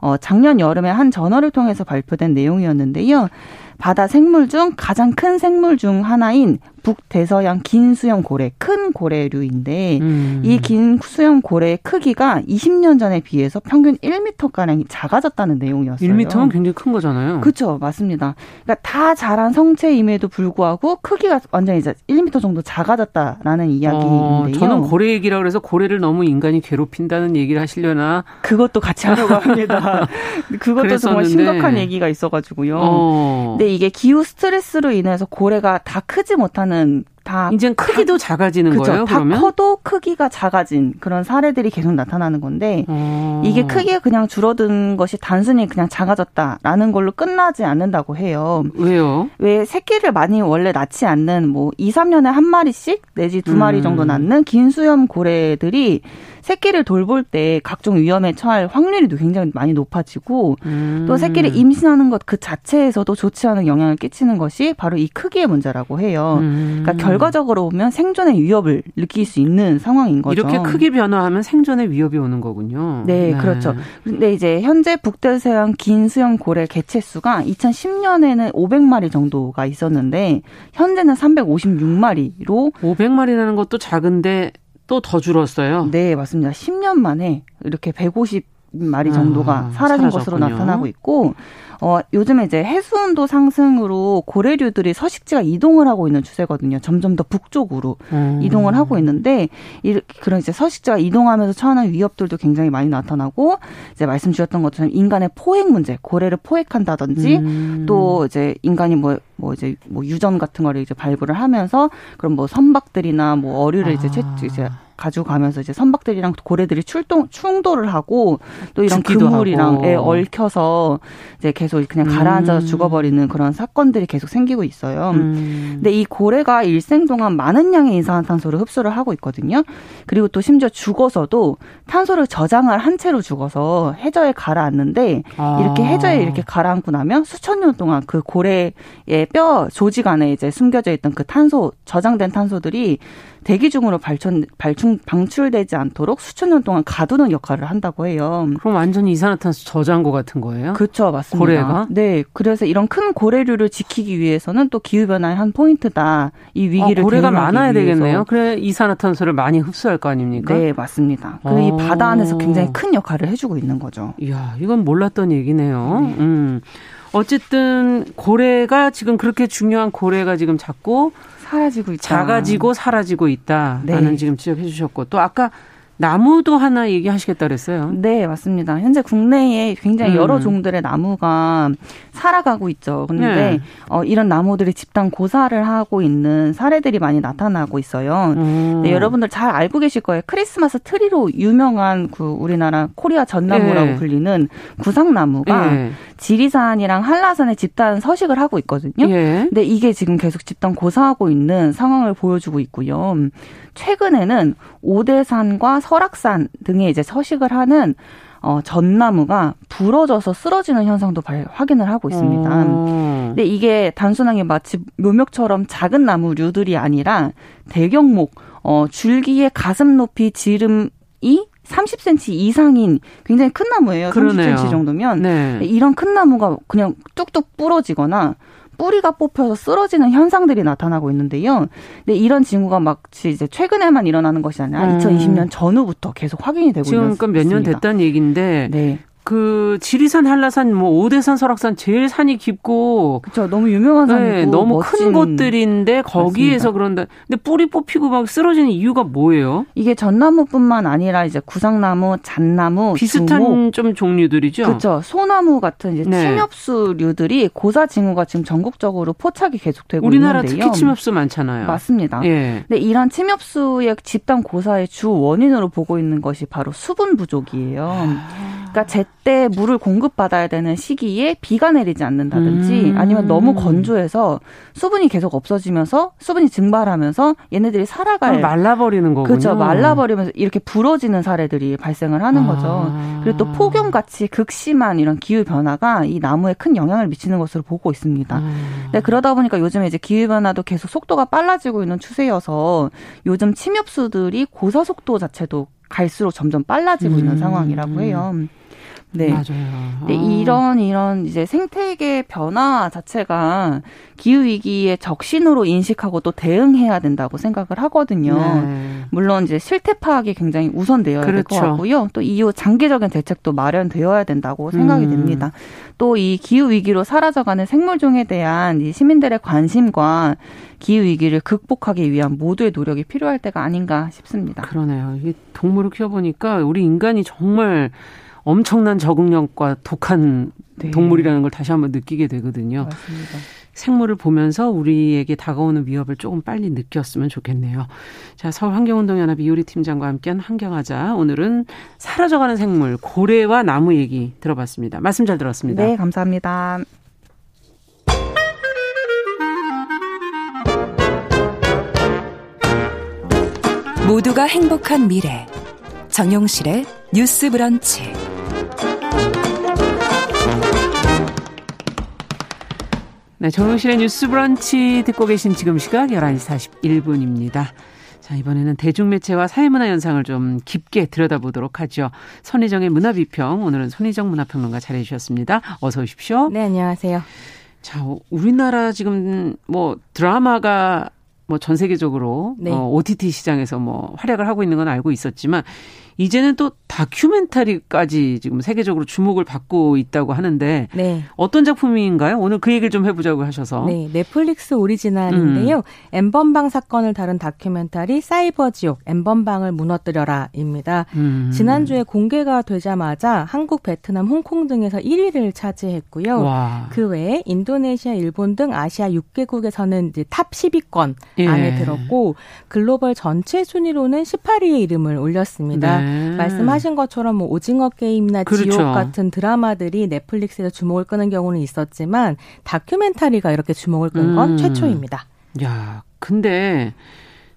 어, 작년 여름에 한 저널을 통해서 발표된 내용이었는데요. 바다 생물 중 가장 큰 생물 중 하나인 북대서양 긴 수염 고래, 큰 고래류인데 음. 이긴 수염 고래의 크기가 20년 전에 비해서 평균 1m 가량이 작아졌다는 내용이었어요. 1m면 굉장히 큰 거잖아요. 그렇죠, 맞습니다. 그러니까 다 자란 성체임에도 불구하고 크기가 완전히 이제 1m 정도 작아졌다라는 이야기인데요. 어, 저는 고래 얘기라 그래서 고래를 너무 인간이 괴롭힌다는 얘기를 하시려나 그것도 같이 하려고 *laughs* 합니다. 그것도 정말 심각한 얘기가 있어가지고요. 어. 근데 이게 기후 스트레스로 인해서 고래가 다 크지 못하는 다 이제 크기도 다, 작아지는 그쵸, 거예요. 다 그러면? 커도 크기가 작아진 그런 사례들이 계속 나타나는 건데 어. 이게 크기가 그냥 줄어든 것이 단순히 그냥 작아졌다라는 걸로 끝나지 않는다고 해요. 왜요? 왜 새끼를 많이 원래 낳지 않는 뭐 2, 3년에 한 마리씩 내지 두 마리 음. 정도 낳는 긴 수염 고래들이 새끼를 돌볼 때 각종 위험에 처할 확률이 굉장히 많이 높아지고 음. 또 새끼를 임신하는 것 그 자체에서도 좋지 않은 영향을 끼치는 것이 바로 이 크기의 문제라고 해요. 음. 그러니까 결과적으로 보면 생존의 위협을 느낄 수 있는 상황인 거죠. 이렇게 크게 변화하면 생존의 위협이 오는 거군요. 네, 네. 그렇죠. 근데 이제 현재 북대서양 긴 수염 고래 개체 수가 2010년에는 500마리 정도가 있었는데 현재는 356마리로 500마리라는 것도 작은데 또 더 줄었어요? 네, 맞습니다. 10년 만에 이렇게 150 마리 정도가 아, 사라진 사라졌군요. 것으로 나타나고 있고 어, 요즘에 이제 해수온도 상승으로 고래류들이 서식지가 이동을 하고 있는 추세거든요. 점점 더 북쪽으로 음. 이동을 하고 있는데 이 그런 이제 서식지가 이동하면서 처하는 위협들도 굉장히 많이 나타나고 이제 말씀 주셨던 것처럼 인간의 포획 문제, 고래를 포획한다든지 음. 또 이제 인간이 뭐뭐 뭐 이제 뭐 유전 같은 거를 이제 발굴을 하면서 그런 뭐 선박들이나 뭐 어류를 아. 이제 채, 이제 가지고 가면서 이제 선박들이랑 고래들이 출동 충돌을 하고 또 이런 그물이랑 예, 얽혀서 이제 계속 그냥 가라앉아서 음. 죽어버리는 그런 사건들이 계속 생기고 있어요. 음. 근데 이 고래가 일생 동안 많은 양의 이산화탄소를 흡수를 하고 있거든요. 그리고 또 심지어 죽어서도 탄소를 저장할 한 채로 죽어서 해저에 가라앉는데 아. 이렇게 해저에 이렇게 가라앉고 나면 수천 년 동안 그 고래의 뼈 조직 안에 이제 숨겨져 있던 그 탄소 저장된 탄소들이 대기 중으로 발전 발충 방출되지 않도록 수천 년 동안 가두는 역할을 한다고 해요. 그럼 완전히 이산화탄소 저장고 같은 거예요? 그렇죠, 맞습니다. 고래가? 네, 그래서 이런 큰 고래류를 지키기 위해서는 또 기후 변화의 한 포인트다. 이 위기를 아, 고래가 많아야 위해서. 되겠네요. 그래 이산화탄소를 많이 흡수할 거 아닙니까? 네, 맞습니다. 그이 어. 바다 안에서 굉장히 큰 역할을 해주고 있는 거죠. 이야, 이건 몰랐던 얘기네요. 네. 음. 어쨌든 고래가 지금 그렇게 중요한 고래가 지금 자꾸 사라지고 있다. 작아지고 사라지고 있다라는 네. 지금 지적해 주셨고 또 아까 나무도 하나 얘기하시겠다 그랬어요. 네, 맞습니다. 현재 국내에 굉장히 음. 여러 종들의 나무가 살아가고 있죠. 그런데 네. 어, 이런 나무들이 집단 고사를 하고 있는 사례들이 많이 나타나고 있어요. 음. 네, 여러분들 잘 알고 계실 거예요. 크리스마스 트리로 유명한 그 우리나라 코리아 전나무라고 네. 불리는 구상나무가 네. 지리산이랑 한라산에 집단 서식을 하고 있거든요. 예. 근데 이게 지금 계속 집단 고사하고 있는 상황을 보여주고 있고요. 최근에는 오대산과 설악산 등에 이제 서식을 하는 어, 전나무가 부러져서 쓰러지는 현상도 발, 확인을 하고 있습니다. 음. 근데 이게 단순하게 마치 묘목처럼 작은 나무류들이 아니라 대경목, 어, 줄기의 가슴 높이 지름이 30cm 이상인 굉장히 큰 나무예요. 그러네요. 30cm 정도면 네. 이런 큰 나무가 그냥 뚝뚝 부러지거나 뿌리가 뽑혀서 쓰러지는 현상들이 나타나고 있는데요. 근데 이런 징후가 마치 이제 최근에만 일어나는 것이 아니라 음. 2020년 전후부터 계속 확인이 되고 있는 지금 몇년 됐다는 얘기인데 네. 그 지리산, 한라산, 뭐 오대산, 설악산 제일 산이 깊고 그렇죠. 너무 유명한 산이고 네, 너무 큰 곳들인데 거기에서 맞습니다. 그런다. 근데 뿌리 뽑히고 막 쓰러지는 이유가 뭐예요? 이게 전나무뿐만 아니라 이제 구상나무, 잣나무, 비슷한 중목, 좀 종류들이죠. 그렇죠. 소나무 같은 이제 네. 침엽수류들이 고사 징후가 지금 전국적으로 포착이 계속되고 우리나라 있는데요. 우리나라 특히 침엽수 많잖아요. 맞습니다. 예. 근데 이런 침엽수의 집단 고사의 주 원인으로 보고 있는 것이 바로 수분 부족이에요. 아. 그러니까 제 때 물을 공급받아야 되는 시기에 비가 내리지 않는다든지 음. 아니면 너무 건조해서 수분이 계속 없어지면서 수분이 증발하면서 얘네들이 살아갈 말라버리는 거군요. 그렇죠. 말라버리면서 이렇게 부러지는 사례들이 발생을 하는 아. 거죠. 그리고 또 폭염 같이 극심한 이런 기후 변화가 이 나무에 큰 영향을 미치는 것으로 보고 있습니다. 음. 네, 그러다 보니까 요즘에 이제 기후 변화도 계속 속도가 빨라지고 있는 추세여서 요즘 침엽수들이 고사 속도 자체도 갈수록 점점 빨라지고 음. 있는 상황이라고 해요. 네. 맞아요. 네, 이런 이런 이제 생태계 변화 자체가 기후 위기의 적신호로 인식하고 또 대응해야 된다고 생각을 하거든요. 네. 물론 이제 실태 파악이 굉장히 우선되어야 그렇죠. 될것 같고요. 또 이후 장기적인 대책도 마련되어야 된다고 생각이 음. 됩니다. 또 이 기후 위기로 사라져가는 생물종에 대한 이 시민들의 관심과 기후 위기를 극복하기 위한 모두의 노력이 필요할 때가 아닌가 싶습니다. 그러네요. 이 동물을 키워보니까 우리 인간이 정말 엄청난 적응력과 독한 네. 동물이라는 걸 다시 한번 느끼게 되거든요. 맞습니다. 생물을 보면서 우리에게 다가오는 위협을 조금 빨리 느꼈으면 좋겠네요. 자, 서울 환경운동연합 이효리 팀장과 함께한 환경하자. 오늘은 사라져가는 생물, 고래와 나무 얘기 들어봤습니다. 말씀 잘 들었습니다. 네, 감사합니다. 모두가 행복한 미래. 정용실의 뉴스 브런치. 네, 정용실의 뉴스 브런치 듣고 계신 지금 시각 11시 41분입니다. 자, 이번에는 대중매체와 사회문화 현상을 좀 깊게 들여다보도록 하죠. 선희정의 문화비평. 오늘은 손희정 문화평론가 잘해주셨습니다. 어서 오십시오. 네, 안녕하세요. 자, 우리나라 지금 뭐 드라마가 뭐 전 세계적으로 네. 어, OTT 시장에서 뭐 활약을 하고 있는 건 알고 있었지만 이제는 또 다큐멘터리까지 지금 세계적으로 주목을 받고 있다고 하는데 네. 어떤 작품인가요? 오늘 그 얘기를 좀 해보자고 하셔서. 네, 넷플릭스 오리지널인데요. 음. N번방 사건을 다룬 다큐멘터리 사이버 지옥 N번방을 무너뜨려라입니다. 음. 지난주에 공개가 되자마자 한국, 베트남, 홍콩 등에서 1위를 차지했고요. 와. 그 외에 인도네시아, 일본 등 아시아 6개국에서는 이제 top 10위권 예. 안에 들었고 글로벌 전체 순위로는 18위에 이름을 올렸습니다. 네. 말씀하신 것처럼 뭐 오징어 게임이나 그렇죠. 지옥 같은 드라마들이 넷플릭스에서 주목을 끄는 경우는 있었지만 다큐멘터리가 이렇게 주목을 끈건 음. 최초입니다. 야, 근데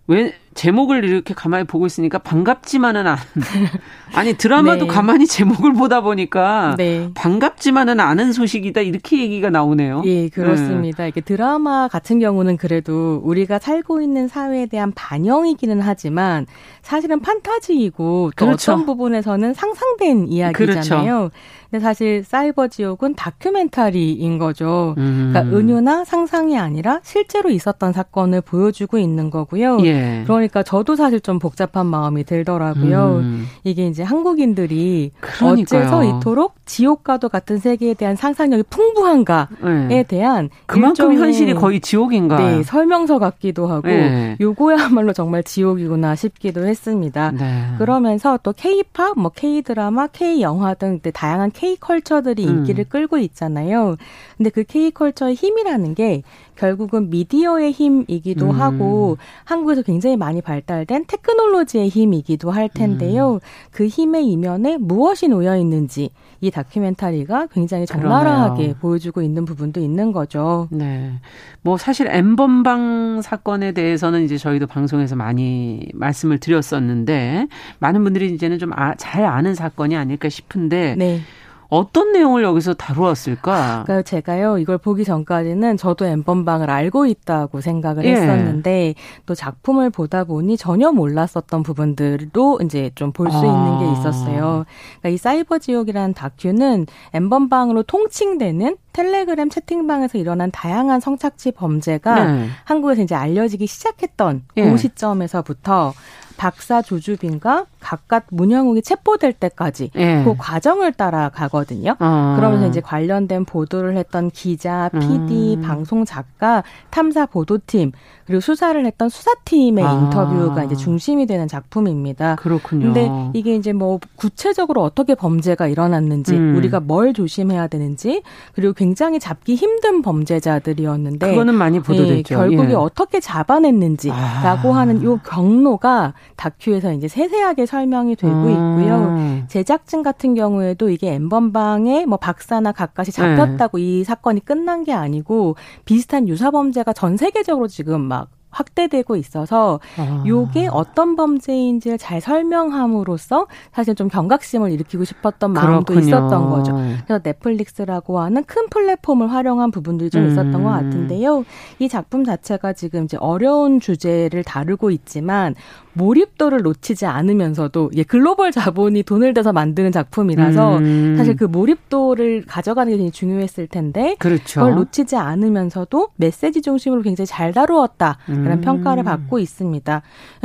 왜 제목을 이렇게 가만히 보고 있으니까 반갑지만은 않은 *laughs* 아니 드라마도 네. 가만히 제목을 보다 보니까 네. 반갑지만은 않은 소식이다 이렇게 얘기가 나오네요. 예, 그렇습니다. 네. 이게 드라마 같은 경우는 그래도 우리가 살고 있는 사회에 대한 반영이기는 하지만 사실은 판타지이고 또 그렇죠. 어떤 부분에서는 상상된 이야기잖아요. 그렇죠. 근데 사실 사이버 지옥은 다큐멘터리인 거죠. 음. 그러니까 은유나 상상이 아니라 실제로 있었던 사건을 보여주고 있는 거고요. 예. 그러니 까 저도 사실 좀 복잡한 마음이 들더라고요. 음. 이게 이제 한국인들이 그러니까요. 어째서 이토록 지옥과도 같은 세계에 대한 상상력이 풍부한가에 네. 대한 그만큼 현실이 거의 지옥인가? 네, 설명서 같기도 하고 네. 요거야말로 정말 지옥이구나 싶기도 했습니다. 네. 그러면서 또 K-팝, 뭐 K-드라마, K-영화 등 다양한 K-컬처들이 음. 인기를 음. 끌고 있잖아요. 근데 그 K-컬처의 힘이라는 게 결국은 미디어의 힘이기도 음. 하고 한국에서 굉장히 많이 발달된 테크놀로지의 힘이기도 할 텐데요. 음. 그 힘의 이면에 무엇이 놓여 있는지 이 다큐멘터리가 굉장히 적나라하게 그러네요. 보여주고 있는 부분도 있는 거죠. 네. 뭐 사실 엠번방 사건에 대해서는 이제 저희도 방송에서 많이 말씀을 드렸었는데 많은 분들이 이제는 좀 잘 아, 아는 사건이 아닐까 싶은데 네. 어떤 내용을 여기서 다루었을까? 그러니까 제가요 이걸 보기 전까지는 저도 엠번방을 알고 있다고 생각을 예. 했었는데 또 작품을 보다 보니 전혀 몰랐었던 부분들도 이제 좀 볼수 아. 있는 게 있었어요. 그러니까 이 사이버 지옥이라는 다큐는 엠번방으로 통칭되는 텔레그램 채팅방에서 일어난 다양한 성착취 범죄가 네. 한국에서 이제 알려지기 시작했던 예. 그 시점에서부터 박사 조주빈과 각각 문영욱이 체포될 때까지 예. 그 과정을 따라가거든요. 어. 그러면서 이제 관련된 보도를 했던 기자, PD, 음. 방송 작가, 탐사 보도팀 그리고 수사를 했던 수사팀의 아. 인터뷰가 이제 중심이 되는 작품입니다. 그렇군요. 근데 이게 이제 뭐 구체적으로 어떻게 범죄가 일어났는지 음. 우리가 뭘 조심해야 되는지 그리고 굉장히 잡기 힘든 범죄자들이었는데 그거는 많이 보도됐죠. 예, 결국에 예. 어떻게 잡아냈는지라고 아. 하는 요 경로가 다큐에서 이제 세세하게 설 명이 되고 음. 있고요. 제작진 같은 경우에도 이게 엠번방에 뭐 박사나 각각이 잡혔다고 네. 이 사건이 끝난 게 아니고 비슷한 유사 범죄가 전 세계적으로 지금 막 확대되고 있어서 아. 요게 어떤 범죄인지를 잘 설명함으로써 사실 좀 경각심을 일으키고 싶었던 마음도 그렇군요. 있었던 거죠. 그래서 넷플릭스라고 하는 큰 플랫폼을 활용한 부분들이 좀 있었던 음. 것 같은데요. 이 작품 자체가 지금 이제 어려운 주제를 다루고 있지만 몰입도를 놓치지 않으면서도 예, 글로벌 자본이 돈을 대서 만드는 작품이라서 음. 사실 그 몰입도를 가져가는 게 굉장히 중요했을 텐데 그렇죠. 그걸 놓치지 않으면서도 메시지 중심으로 굉장히 잘 다루었다라는 음. 평가를 받고 있습니다.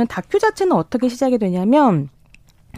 다큐 자체는 어떻게 시작이 되냐면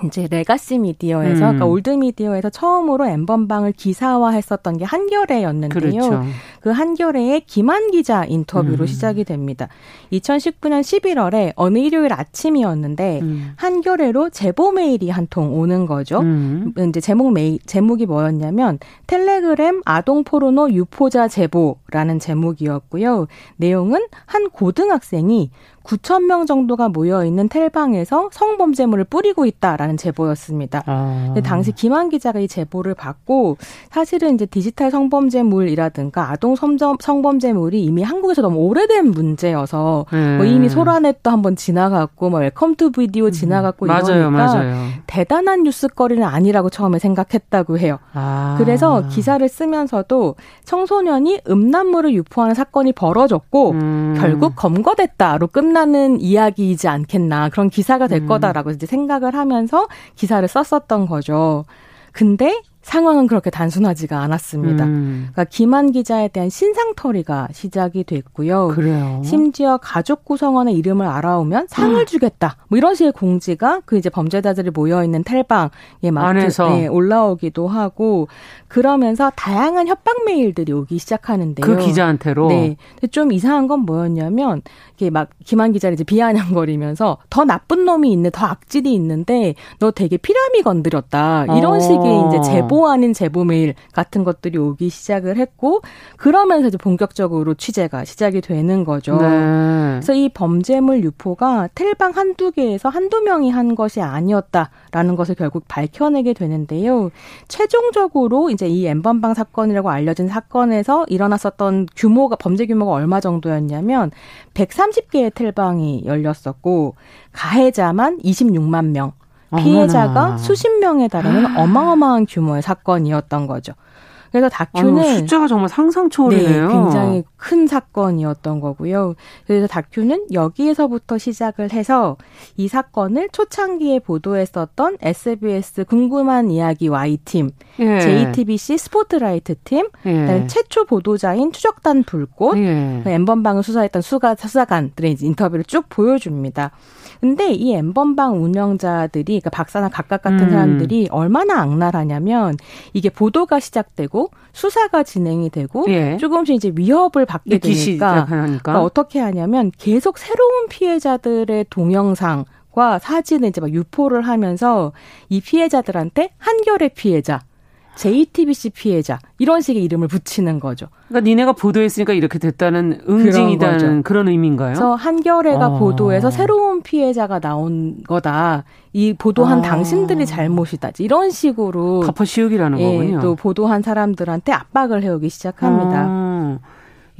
이제 legacy 미디어에서 음. 그러니까 old 미디어에서 처음으로 N번방을 기사화했었던 게 한겨레였는데요. 그렇죠. 그 한겨레의 김완 기자 인터뷰로 음. 시작이 됩니다. 2019년 11월에 어느 일요일 아침이었는데 음. 한겨레로 제보 메일이 한 통 오는 거죠. 음. 이제 제목 메일 제목이 뭐였냐면 텔레그램 아동 포르노 유포자 제보라는 제목이었고요. 내용은 한 고등학생이 9천 명 정도가 모여 있는 텔방에서 성범죄물을 뿌리고 있다라는 제보였습니다. 아. 당시 김완 기자가 이 제보를 받고 사실은 이제 디지털 성범죄물이라든가 아동 성범죄물이 이미 한국에서 너무 오래된 문제여서 네. 뭐 이미 소라넷도 한번 지나갔고 뭐 웰컴 투 비디오 지나갔고 음. 이러니까 맞아요. 대단한 뉴스거리는 아니라고 처음에 생각했다고 해요. 아. 그래서 기사를 쓰면서도 청소년이 음란물을 유포하는 사건이 벌어졌고 음. 결국 검거됐다로 끝 끝나는 이야기이지 않겠나 그런 기사가 될 음. 거다라고 이제 생각을 하면서 기사를 썼었던 거죠. 근데 상황은 그렇게 단순하지가 않았습니다. 음. 그러니까 김한 기자에 대한 신상털이가 시작이 됐고요. 그래요? 심지어 가족 구성원의 이름을 알아오면 상을 음. 주겠다. 뭐 이런 식의 공지가 그 이제 범죄자들이 모여 있는 텔방에 마트에 네, 올라오기도 하고 그러면서 다양한 협박 메일들이 오기 시작하는데요. 그 기자한테로. 네. 근데 좀 이상한 건 뭐였냐면 이게 막 김한 기자를 이제 비아냥거리면서 더 나쁜 놈이 있네, 더 악질이 있는데 너 되게 피라미 건드렸다. 이런 어. 식의 이제 제보 아닌 제보 메일 같은 것들이 오기 시작을 했고 그러면서 이제 본격적으로 취재가 시작이 되는 거죠. 네. 그래서 이 범죄물 유포가 텔방 한두 개에서 한두 명이 한 것이 아니었다라는 것을 결국 밝혀내게 되는데요. 최종적으로 이제 이 엠번방 사건이라고 알려진 사건에서 일어났었던 규모가 범죄 규모가 얼마 정도였냐면 130개의 텔방이 열렸었고 가해자만 26만 명 피해자가 어머나. 수십 명에 달하는 아. 어마어마한 규모의 사건이었던 거죠. 그래서 다큐는 아유, 숫자가 정말 상상 초월이네요. 네, 굉장히 큰 사건이었던 거고요. 그래서 다큐는 여기에서부터 시작을 해서 이 사건을 초창기에 보도했었던 SBS 궁금한 이야기 Y팀, 예. JTBC 스포트라이트 팀, 예. 최초 보도자인 추적단 불꽃, 예. 엠번방을 수사했던 수가 수사관들의 인터뷰를 쭉 보여줍니다. 근데 이 엠번방 운영자들이 그러니까 박사나 각각 같은 음. 사람들이 얼마나 악랄하냐면 이게 보도가 시작되고 수사가 진행이 되고 예. 조금씩 이제 위협을 받게 되니까 그러니까 어떻게 하냐면 계속 새로운 피해자들의 동영상 과 사진을 이제 막 유포를 하면서 이 피해자들한테 한결의 피해자, JTBC 피해자 이런 식의 이름을 붙이는 거죠. 그러니까 니네가 보도했으니까 이렇게 됐다는 응징이다는 그런, 그런 의미인가요? 그래서 한겨레가 어. 보도해서 새로운 피해자가 나온 거다. 이 보도한 어. 당신들이 잘못이다. 이런 식으로 갚아씌우기라는 예, 거군요. 또 보도한 사람들한테 압박을 해오기 시작합니다. 어.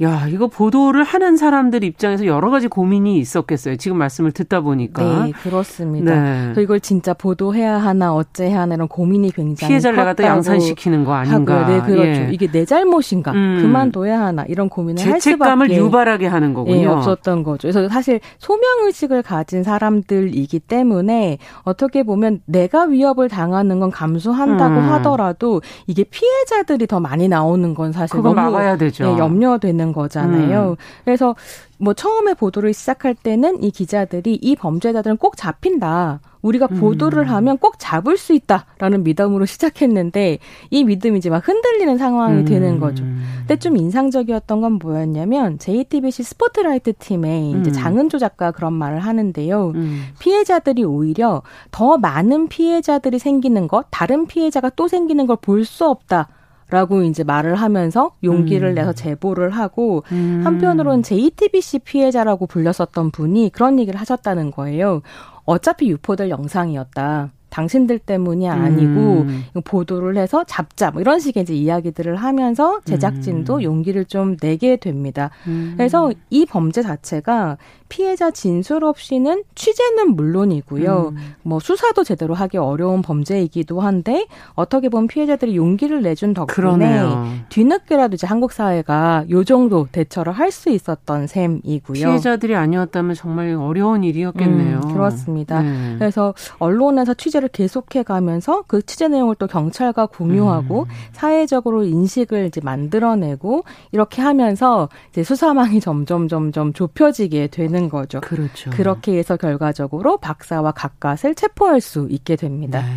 야, 이거 보도를 하는 사람들 입장에서 여러 가지 고민이 있었겠어요. 지금 말씀을 듣다 보니까. 네, 그렇습니다. 네. 이걸 진짜 보도해야 하나, 어째야 하나 이런 고민이 굉장히 피해자를 또 양산시키는 거 아닌가. 하고요. 네, 그렇죠. 예. 이게 내 잘못인가? 음. 그만둬야 하나 이런 고민을 할 수밖에 죄책감을 유발하게 하는 거군요. 예, 없었던 거죠. 그래서 사실 소명 의식을 가진 사람들이기 때문에 어떻게 보면 내가 위협을 당하는 건 감수한다고 음. 하더라도 이게 피해자들이 더 많이 나오는 건 사실 너무 막아야 되죠. 네, 염려되는 되는 거잖아요. 음. 그래서 뭐 처음에 보도를 시작할 때는 이 기자들이 이 범죄자들은 꼭 잡힌다. 우리가 보도를 음. 하면 꼭 잡을 수 있다라는 믿음으로 *laughs* 시작했는데 이 믿음이 이제 막 흔들리는 상황이 음. 되는 거죠. 근데 좀 인상적이었던 건 뭐였냐면 JTBC 스포트라이트 팀의 이제 음. 장은조 작가 그런 말을 하는데요. 음. 피해자들이 오히려 더 많은 피해자들이 생기는 것, 다른 피해자가 또 생기는 걸 볼 수 없다. 라고 이제 말을 하면서 용기를 음. 내서 제보를 하고 음. 한편으로는 JTBC 피해자라고 불렸었던 분이 그런 얘기를 하셨다는 거예요. 어차피 유포될 영상이었다. 당신들 때문이 아니고 음. 보도를 해서 잡자 뭐 이런 식의 이제 이야기들을 하면서 제작진도 음. 용기를 좀 내게 됩니다. 음. 그래서 이 범죄 자체가 피해자 진술 없이는 취재는 물론이고요. 음. 뭐 수사도 제대로 하기 어려운 범죄이기도 한데 어떻게 보면 피해자들이 용기를 내준 덕분에 그러네요. 뒤늦게라도 이제 한국 사회가 요 정도 대처를 할 수 있었던 셈이고요. 피해자들이 아니었다면 정말 어려운 일이었겠네요. 음, 그렇습니다. 네. 그래서 언론에서 취재를 계속해 가면서 그 취재 내용을 또 경찰과 공유하고 음. 사회적으로 인식을 이제 만들어내고 이렇게 하면서 이제 수사망이 점점 점점 좁혀지게 되는 거죠. 그렇죠. 그렇게 해서 결과적으로 박사와 각갓을 체포할 수 있게 됩니다. 네.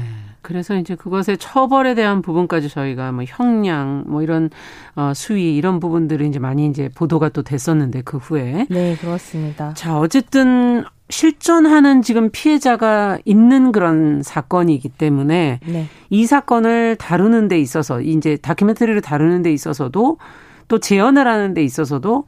그래서 이제 그것의 처벌에 대한 부분까지 저희가 뭐 형량 뭐 이런 어 수위 이런 부분들이 이제 많이 이제 보도가 또 됐었는데 그 후에 네 그렇습니다. 자 어쨌든 실존하는 지금 피해자가 있는 그런 사건이기 때문에 네. 이 사건을 다루는 데 있어서 이제 다큐멘터리를 다루는 데 있어서도 또 재현을 하는 데 있어서도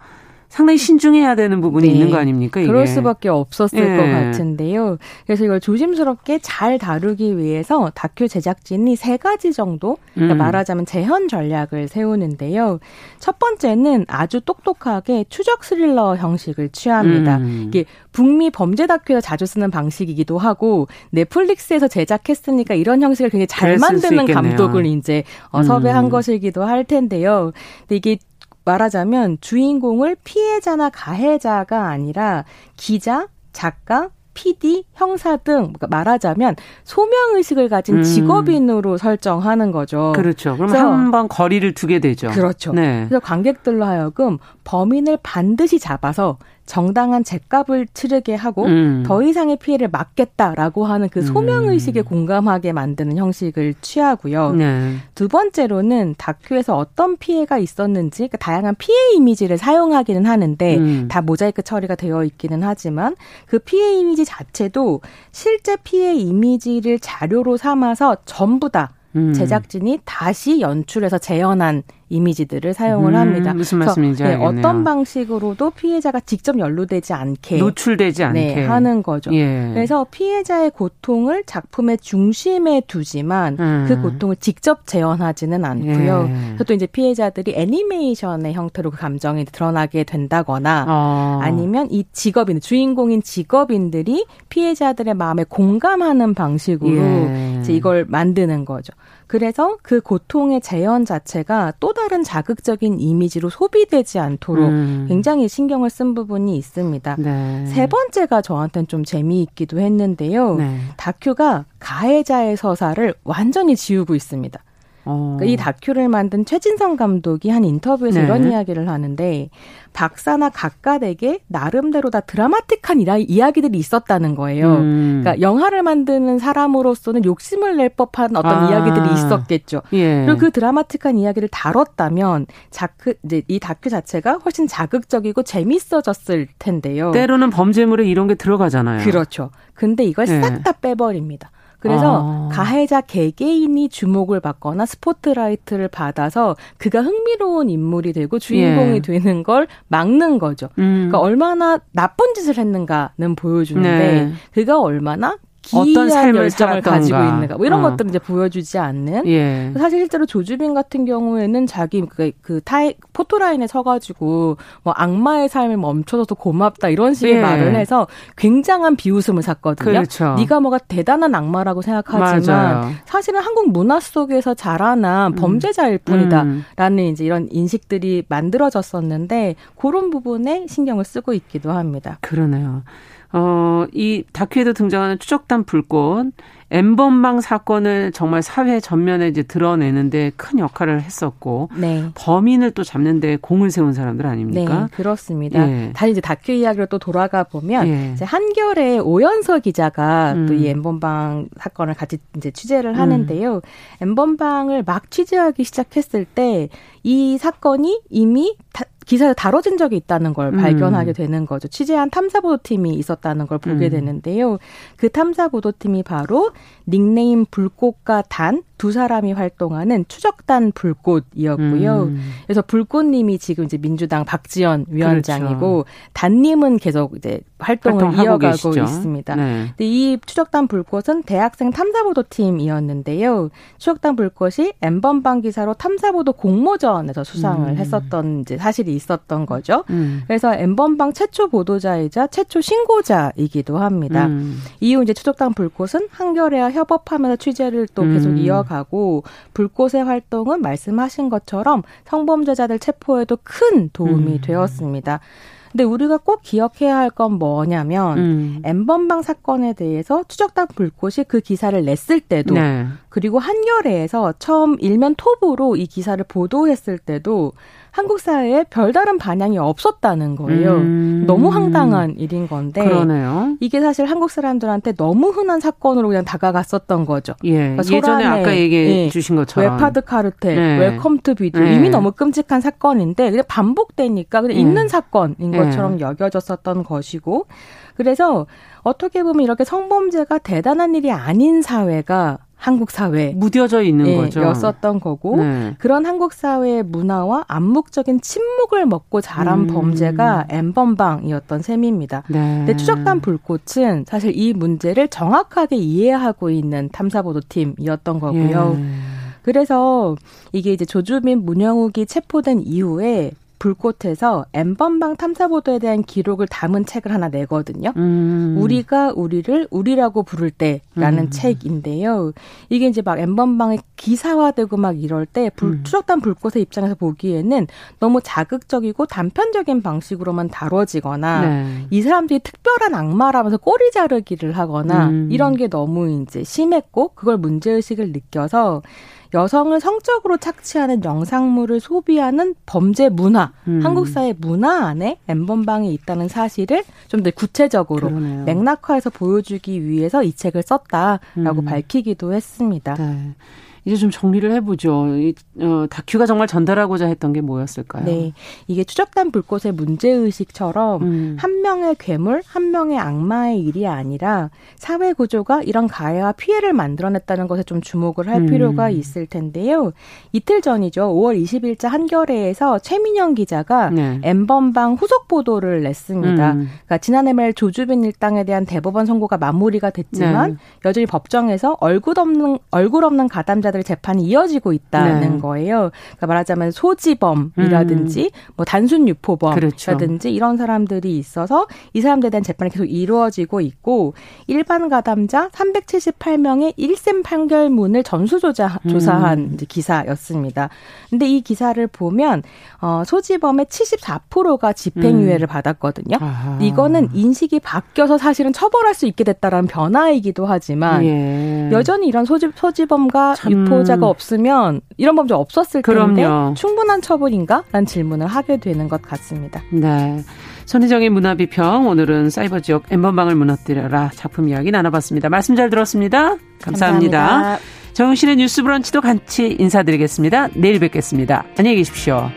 상당히 신중해야 되는 부분이 네. 있는 거 아닙니까? 이게. 그럴 수밖에 없었을 네. 것 같은데요. 그래서 이걸 조심스럽게 잘 다루기 위해서 다큐 제작진이 세 가지 정도 그러니까 음. 말하자면 재현 전략을 세우는데요. 첫 번째는 아주 똑똑하게 추적 스릴러 형식을 취합니다. 음. 이게 북미 범죄 다큐에서 자주 쓰는 방식이기도 하고 넷플릭스에서 제작했으니까 이런 형식을 굉장히 잘 만드는 감독을 이제 어, 섭외한 음. 것이기도 할 텐데요. 근데 이게 말하자면 주인공을 피해자나 가해자가 아니라 기자, 작가, PD, 형사 등 그러니까 말하자면 소명 의식을 가진 음. 직업인으로 설정하는 거죠. 그렇죠. 그럼 한 번 거리를 두게 되죠. 그렇죠. 네. 그래서 관객들로 하여금 범인을 반드시 잡아서 정당한 죗값을 치르게 하고 음. 더 이상의 피해를 막겠다라고 하는 그 소명 의식에 음. 공감하게 만드는 형식을 취하고요. 네. 두 번째로는 다큐에서 어떤 피해가 있었는지 그러니까 다양한 피해 이미지를 사용하기는 하는데 음. 다 모자이크 처리가 되어 있기는 하지만 그 피해 이미지 자체도 실제 피해 이미지를 자료로 삼아서 전부 다 음. 제작진이 다시 연출해서 재현한 이미지들을 사용을 음, 합니다. 무슨 말씀인지 네, 어떤 방식으로도 피해자가 직접 연루되지 않게 노출되지 않게 네, 하는 거죠. 예. 그래서 피해자의 고통을 작품의 중심에 두지만 음. 그 고통을 직접 재현하지는 않고요. 예. 그래서 또 이제 피해자들이 애니메이션의 형태로 그 감정이 드러나게 된다거나 어. 아니면 이 직업인 주인공인 직업인들이 피해자들의 마음에 공감하는 방식으로 예. 이제 이걸 만드는 거죠. 그래서 그 고통의 재현 자체가 또 다른 자극적인 이미지로 소비되지 않도록 음. 굉장히 신경을 쓴 부분이 있습니다. 네. 세 번째가 저한테는 좀 재미있기도 했는데요. 네. 다큐가 가해자의 서사를 완전히 지우고 있습니다. 어. 그러니까 이 다큐를 만든 최진성 감독이 한 인터뷰에서 네. 이런 이야기를 하는데 박사나 각각에게 나름대로 다 드라마틱한 이야기들이 있었다는 거예요. 음. 그러니까 영화를 만드는 사람으로서는 욕심을 낼 법한 어떤 아. 이야기들이 있었겠죠. 예. 그리고 그 드라마틱한 이야기를 다뤘다면 자크 이제 이 다큐 자체가 훨씬 자극적이고 재밌어졌을 텐데요. 때로는 범죄물에 이런 게 들어가잖아요. 그렇죠. 근데 이걸 예. 싹다 빼버립니다. 그래서 아. 가해자 개개인이 주목을 받거나 스포트라이트를 받아서 그가 흥미로운 인물이 되고 주인공이 예. 되는 걸 막는 거죠. 음. 그러니까 얼마나 나쁜 짓을 했는가는 보여주는데 네. 그가 얼마나 어떤 삶을 열정을 가지고 있는가 뭐 이런 어. 것들을 이제 보여주지 않는 예. 사실 실제로 조주빈 같은 경우에는 자기 그, 그 타이 포토라인에 서가지고 뭐 악마의 삶을 멈춰줘서 고맙다 이런 식의 예. 말을 해서 굉장한 비웃음을 샀거든요. 그렇죠. 네가 뭐가 대단한 악마라고 생각하지만 맞아요. 사실은 한국 문화 속에서 자라난 음. 범죄자일 뿐이다라는 음. 이제 이런 인식들이 만들어졌었는데 그런 부분에 신경을 쓰고 있기도 합니다. 그러네요. 어, 이 다큐에도 등장하는 추적단 불꽃, 엠번방 사건을 정말 사회 전면에 이제 드러내는데 큰 역할을 했었고, 네. 범인을 또 잡는데 공을 세운 사람들 아닙니까? 네, 그렇습니다. 예. 다시 이제 다큐 이야기로 또 돌아가 보면, 예. 이제 한결의 오연서 기자가 음. 또이 엠번방 사건을 같이 이제 취재를 하는데요. 음. 엠번방을 막 취재하기 시작했을 때, 이 사건이 이미 다, 기사에 다뤄진 적이 있다는 걸 음. 발견하게 되는 거죠. 취재한 탐사보도팀이 있었다는 걸 보게 음. 되는데요. 그 탐사보도팀이 바로 닉네임 불꽃과 단 두 사람이 활동하는 추적단 불꽃이었고요. 음. 그래서 불꽃님이 지금 이제 민주당 박지원 위원장이고 그렇죠. 단님은 계속 이제 활동을 이어가고 계시죠. 있습니다. 네. 근데 이 추적단 불꽃은 대학생 탐사보도 팀이었는데요. 추적단 불꽃이 엠번방 기사로 탐사보도 공모전에서 수상을 음. 했었던 이제 사실이 있었던 거죠. 음. 그래서 엠번방 최초 보도자이자 최초 신고자이기도 합니다. 음. 이후 이제 추적단 불꽃은 한겨레와 협업하면서 취재를 또 계속 음. 이어가고 불꽃의 활동은 말씀하신 것처럼 성범죄자들 체포에도 큰 도움이 음. 되었습니다. 근데 우리가 꼭 기억해야 할 건 뭐냐면 음. n번방 사건에 대해서 추적단 불꽃이 그 기사를 냈을 때도 네. 그리고 한겨레에서 처음 일면 톱으로 이 기사를 보도했을 때도 한국 사회에 별다른 반향이 없었다는 거예요. 음. 너무 황당한 일인 건데 그러네요. 이게 사실 한국 사람들한테 너무 흔한 사건으로 그냥 다가갔었던 거죠. 예. 그러니까 예전에 아까 얘기해 예. 주신 것처럼 웹하드 카르텔, 네. Welcome to Video 네. 이미 너무 끔찍한 사건인데 그냥 반복되니까 그냥 네. 있는 사건인 것처럼 여겨졌었던 것이고 그래서 어떻게 보면 이렇게 성범죄가 대단한 일이 아닌 사회가 한국 사회 무뎌져 있는 네, 거죠. 였었던 거고 네. 그런 한국 사회의 문화와 암묵적인 침묵을 먹고 자란 음. 범죄가 엠번방이었던 셈입니다. 네. 근데 추적단 불꽃은 사실 이 문제를 정확하게 이해하고 있는 탐사보도팀이었던 거고요. 예. 그래서 이게 이제 조주빈 문영욱이 체포된 이후에 불꽃에서 엠번방 탐사보도에 대한 기록을 담은 책을 하나 내거든요. 음. 우리가 우리를 우리라고 부를 때라는 음. 책인데요. 이게 이제 막 엠번방이 기사화되고 막 이럴 때 불, 음. 추적단 불꽃의 입장에서 보기에는 너무 자극적이고 단편적인 방식으로만 다뤄지거나 네. 이 사람들이 특별한 악마라면서 꼬리 자르기를 하거나 음. 이런 게 너무 이제 심했고 그걸 문제의식을 느껴서 여성을 성적으로 착취하는 영상물을 소비하는 범죄 문화, 음. 한국 사회 문화 안에 엠번방이 있다는 사실을 좀 더 구체적으로 그러네요. 맥락화해서 보여주기 위해서 이 책을 썼다라고 음. 밝히기도 했습니다. 네. 이제 좀 정리를 해보죠. 이, 어, 다큐가 정말 전달하고자 했던 게 뭐였을까요? 네. 이게 추적단 불꽃의 문제 의식처럼 음. 한 명의 괴물, 한 명의 악마의 일이 아니라 사회 구조가 이런 가해와 피해를 만들어냈다는 것에 좀 주목을 할 음. 필요가 있을 텐데요. 이틀 전이죠. 5월 20일자 한겨레에서 최민영 기자가 네. 엠번방 후속 보도를 냈습니다. 음. 그러니까 지난해 말 조주빈 일당에 대한 대법원 선고가 마무리가 됐지만 네. 여전히 법정에서 얼굴 없는 얼굴 없는 가담자 피해자들 재판이 이어지고 있다는 네. 거예요. 그러니까 말하자면 소지범이라든지 음. 뭐 단순 유포범이라든지 그렇죠. 이런 사람들이 있어서 이 사람들에 대한 재판이 계속 이루어지고 있고 일반 가담자 378명의 1심 판결문을 전수조사 조사한 음. 기사였습니다. 근데 이 기사를 보면 어 소지범의 74%가 집행유예를 음. 받았거든요. 아하. 이거는 인식이 바뀌어서 사실은 처벌할 수 있게 됐다라는 변화이기도 하지만 예. 여전히 이런 소지, 소지범과 유포자가 음. 없으면 이런 범죄 없었을 그럼요. 텐데 충분한 처벌인가? 라는 질문을 하게 되는 것 같습니다. 네. 손희정의 문화비평 오늘은 사이버 지역 엠번방을 무너뜨려라 작품 이야기 나눠봤습니다. 말씀 잘 들었습니다. 감사합니다. 감사합니다. 정신의 뉴스 브런치도 같이 인사드리겠습니다. 내일 뵙겠습니다. 안녕히 계십시오.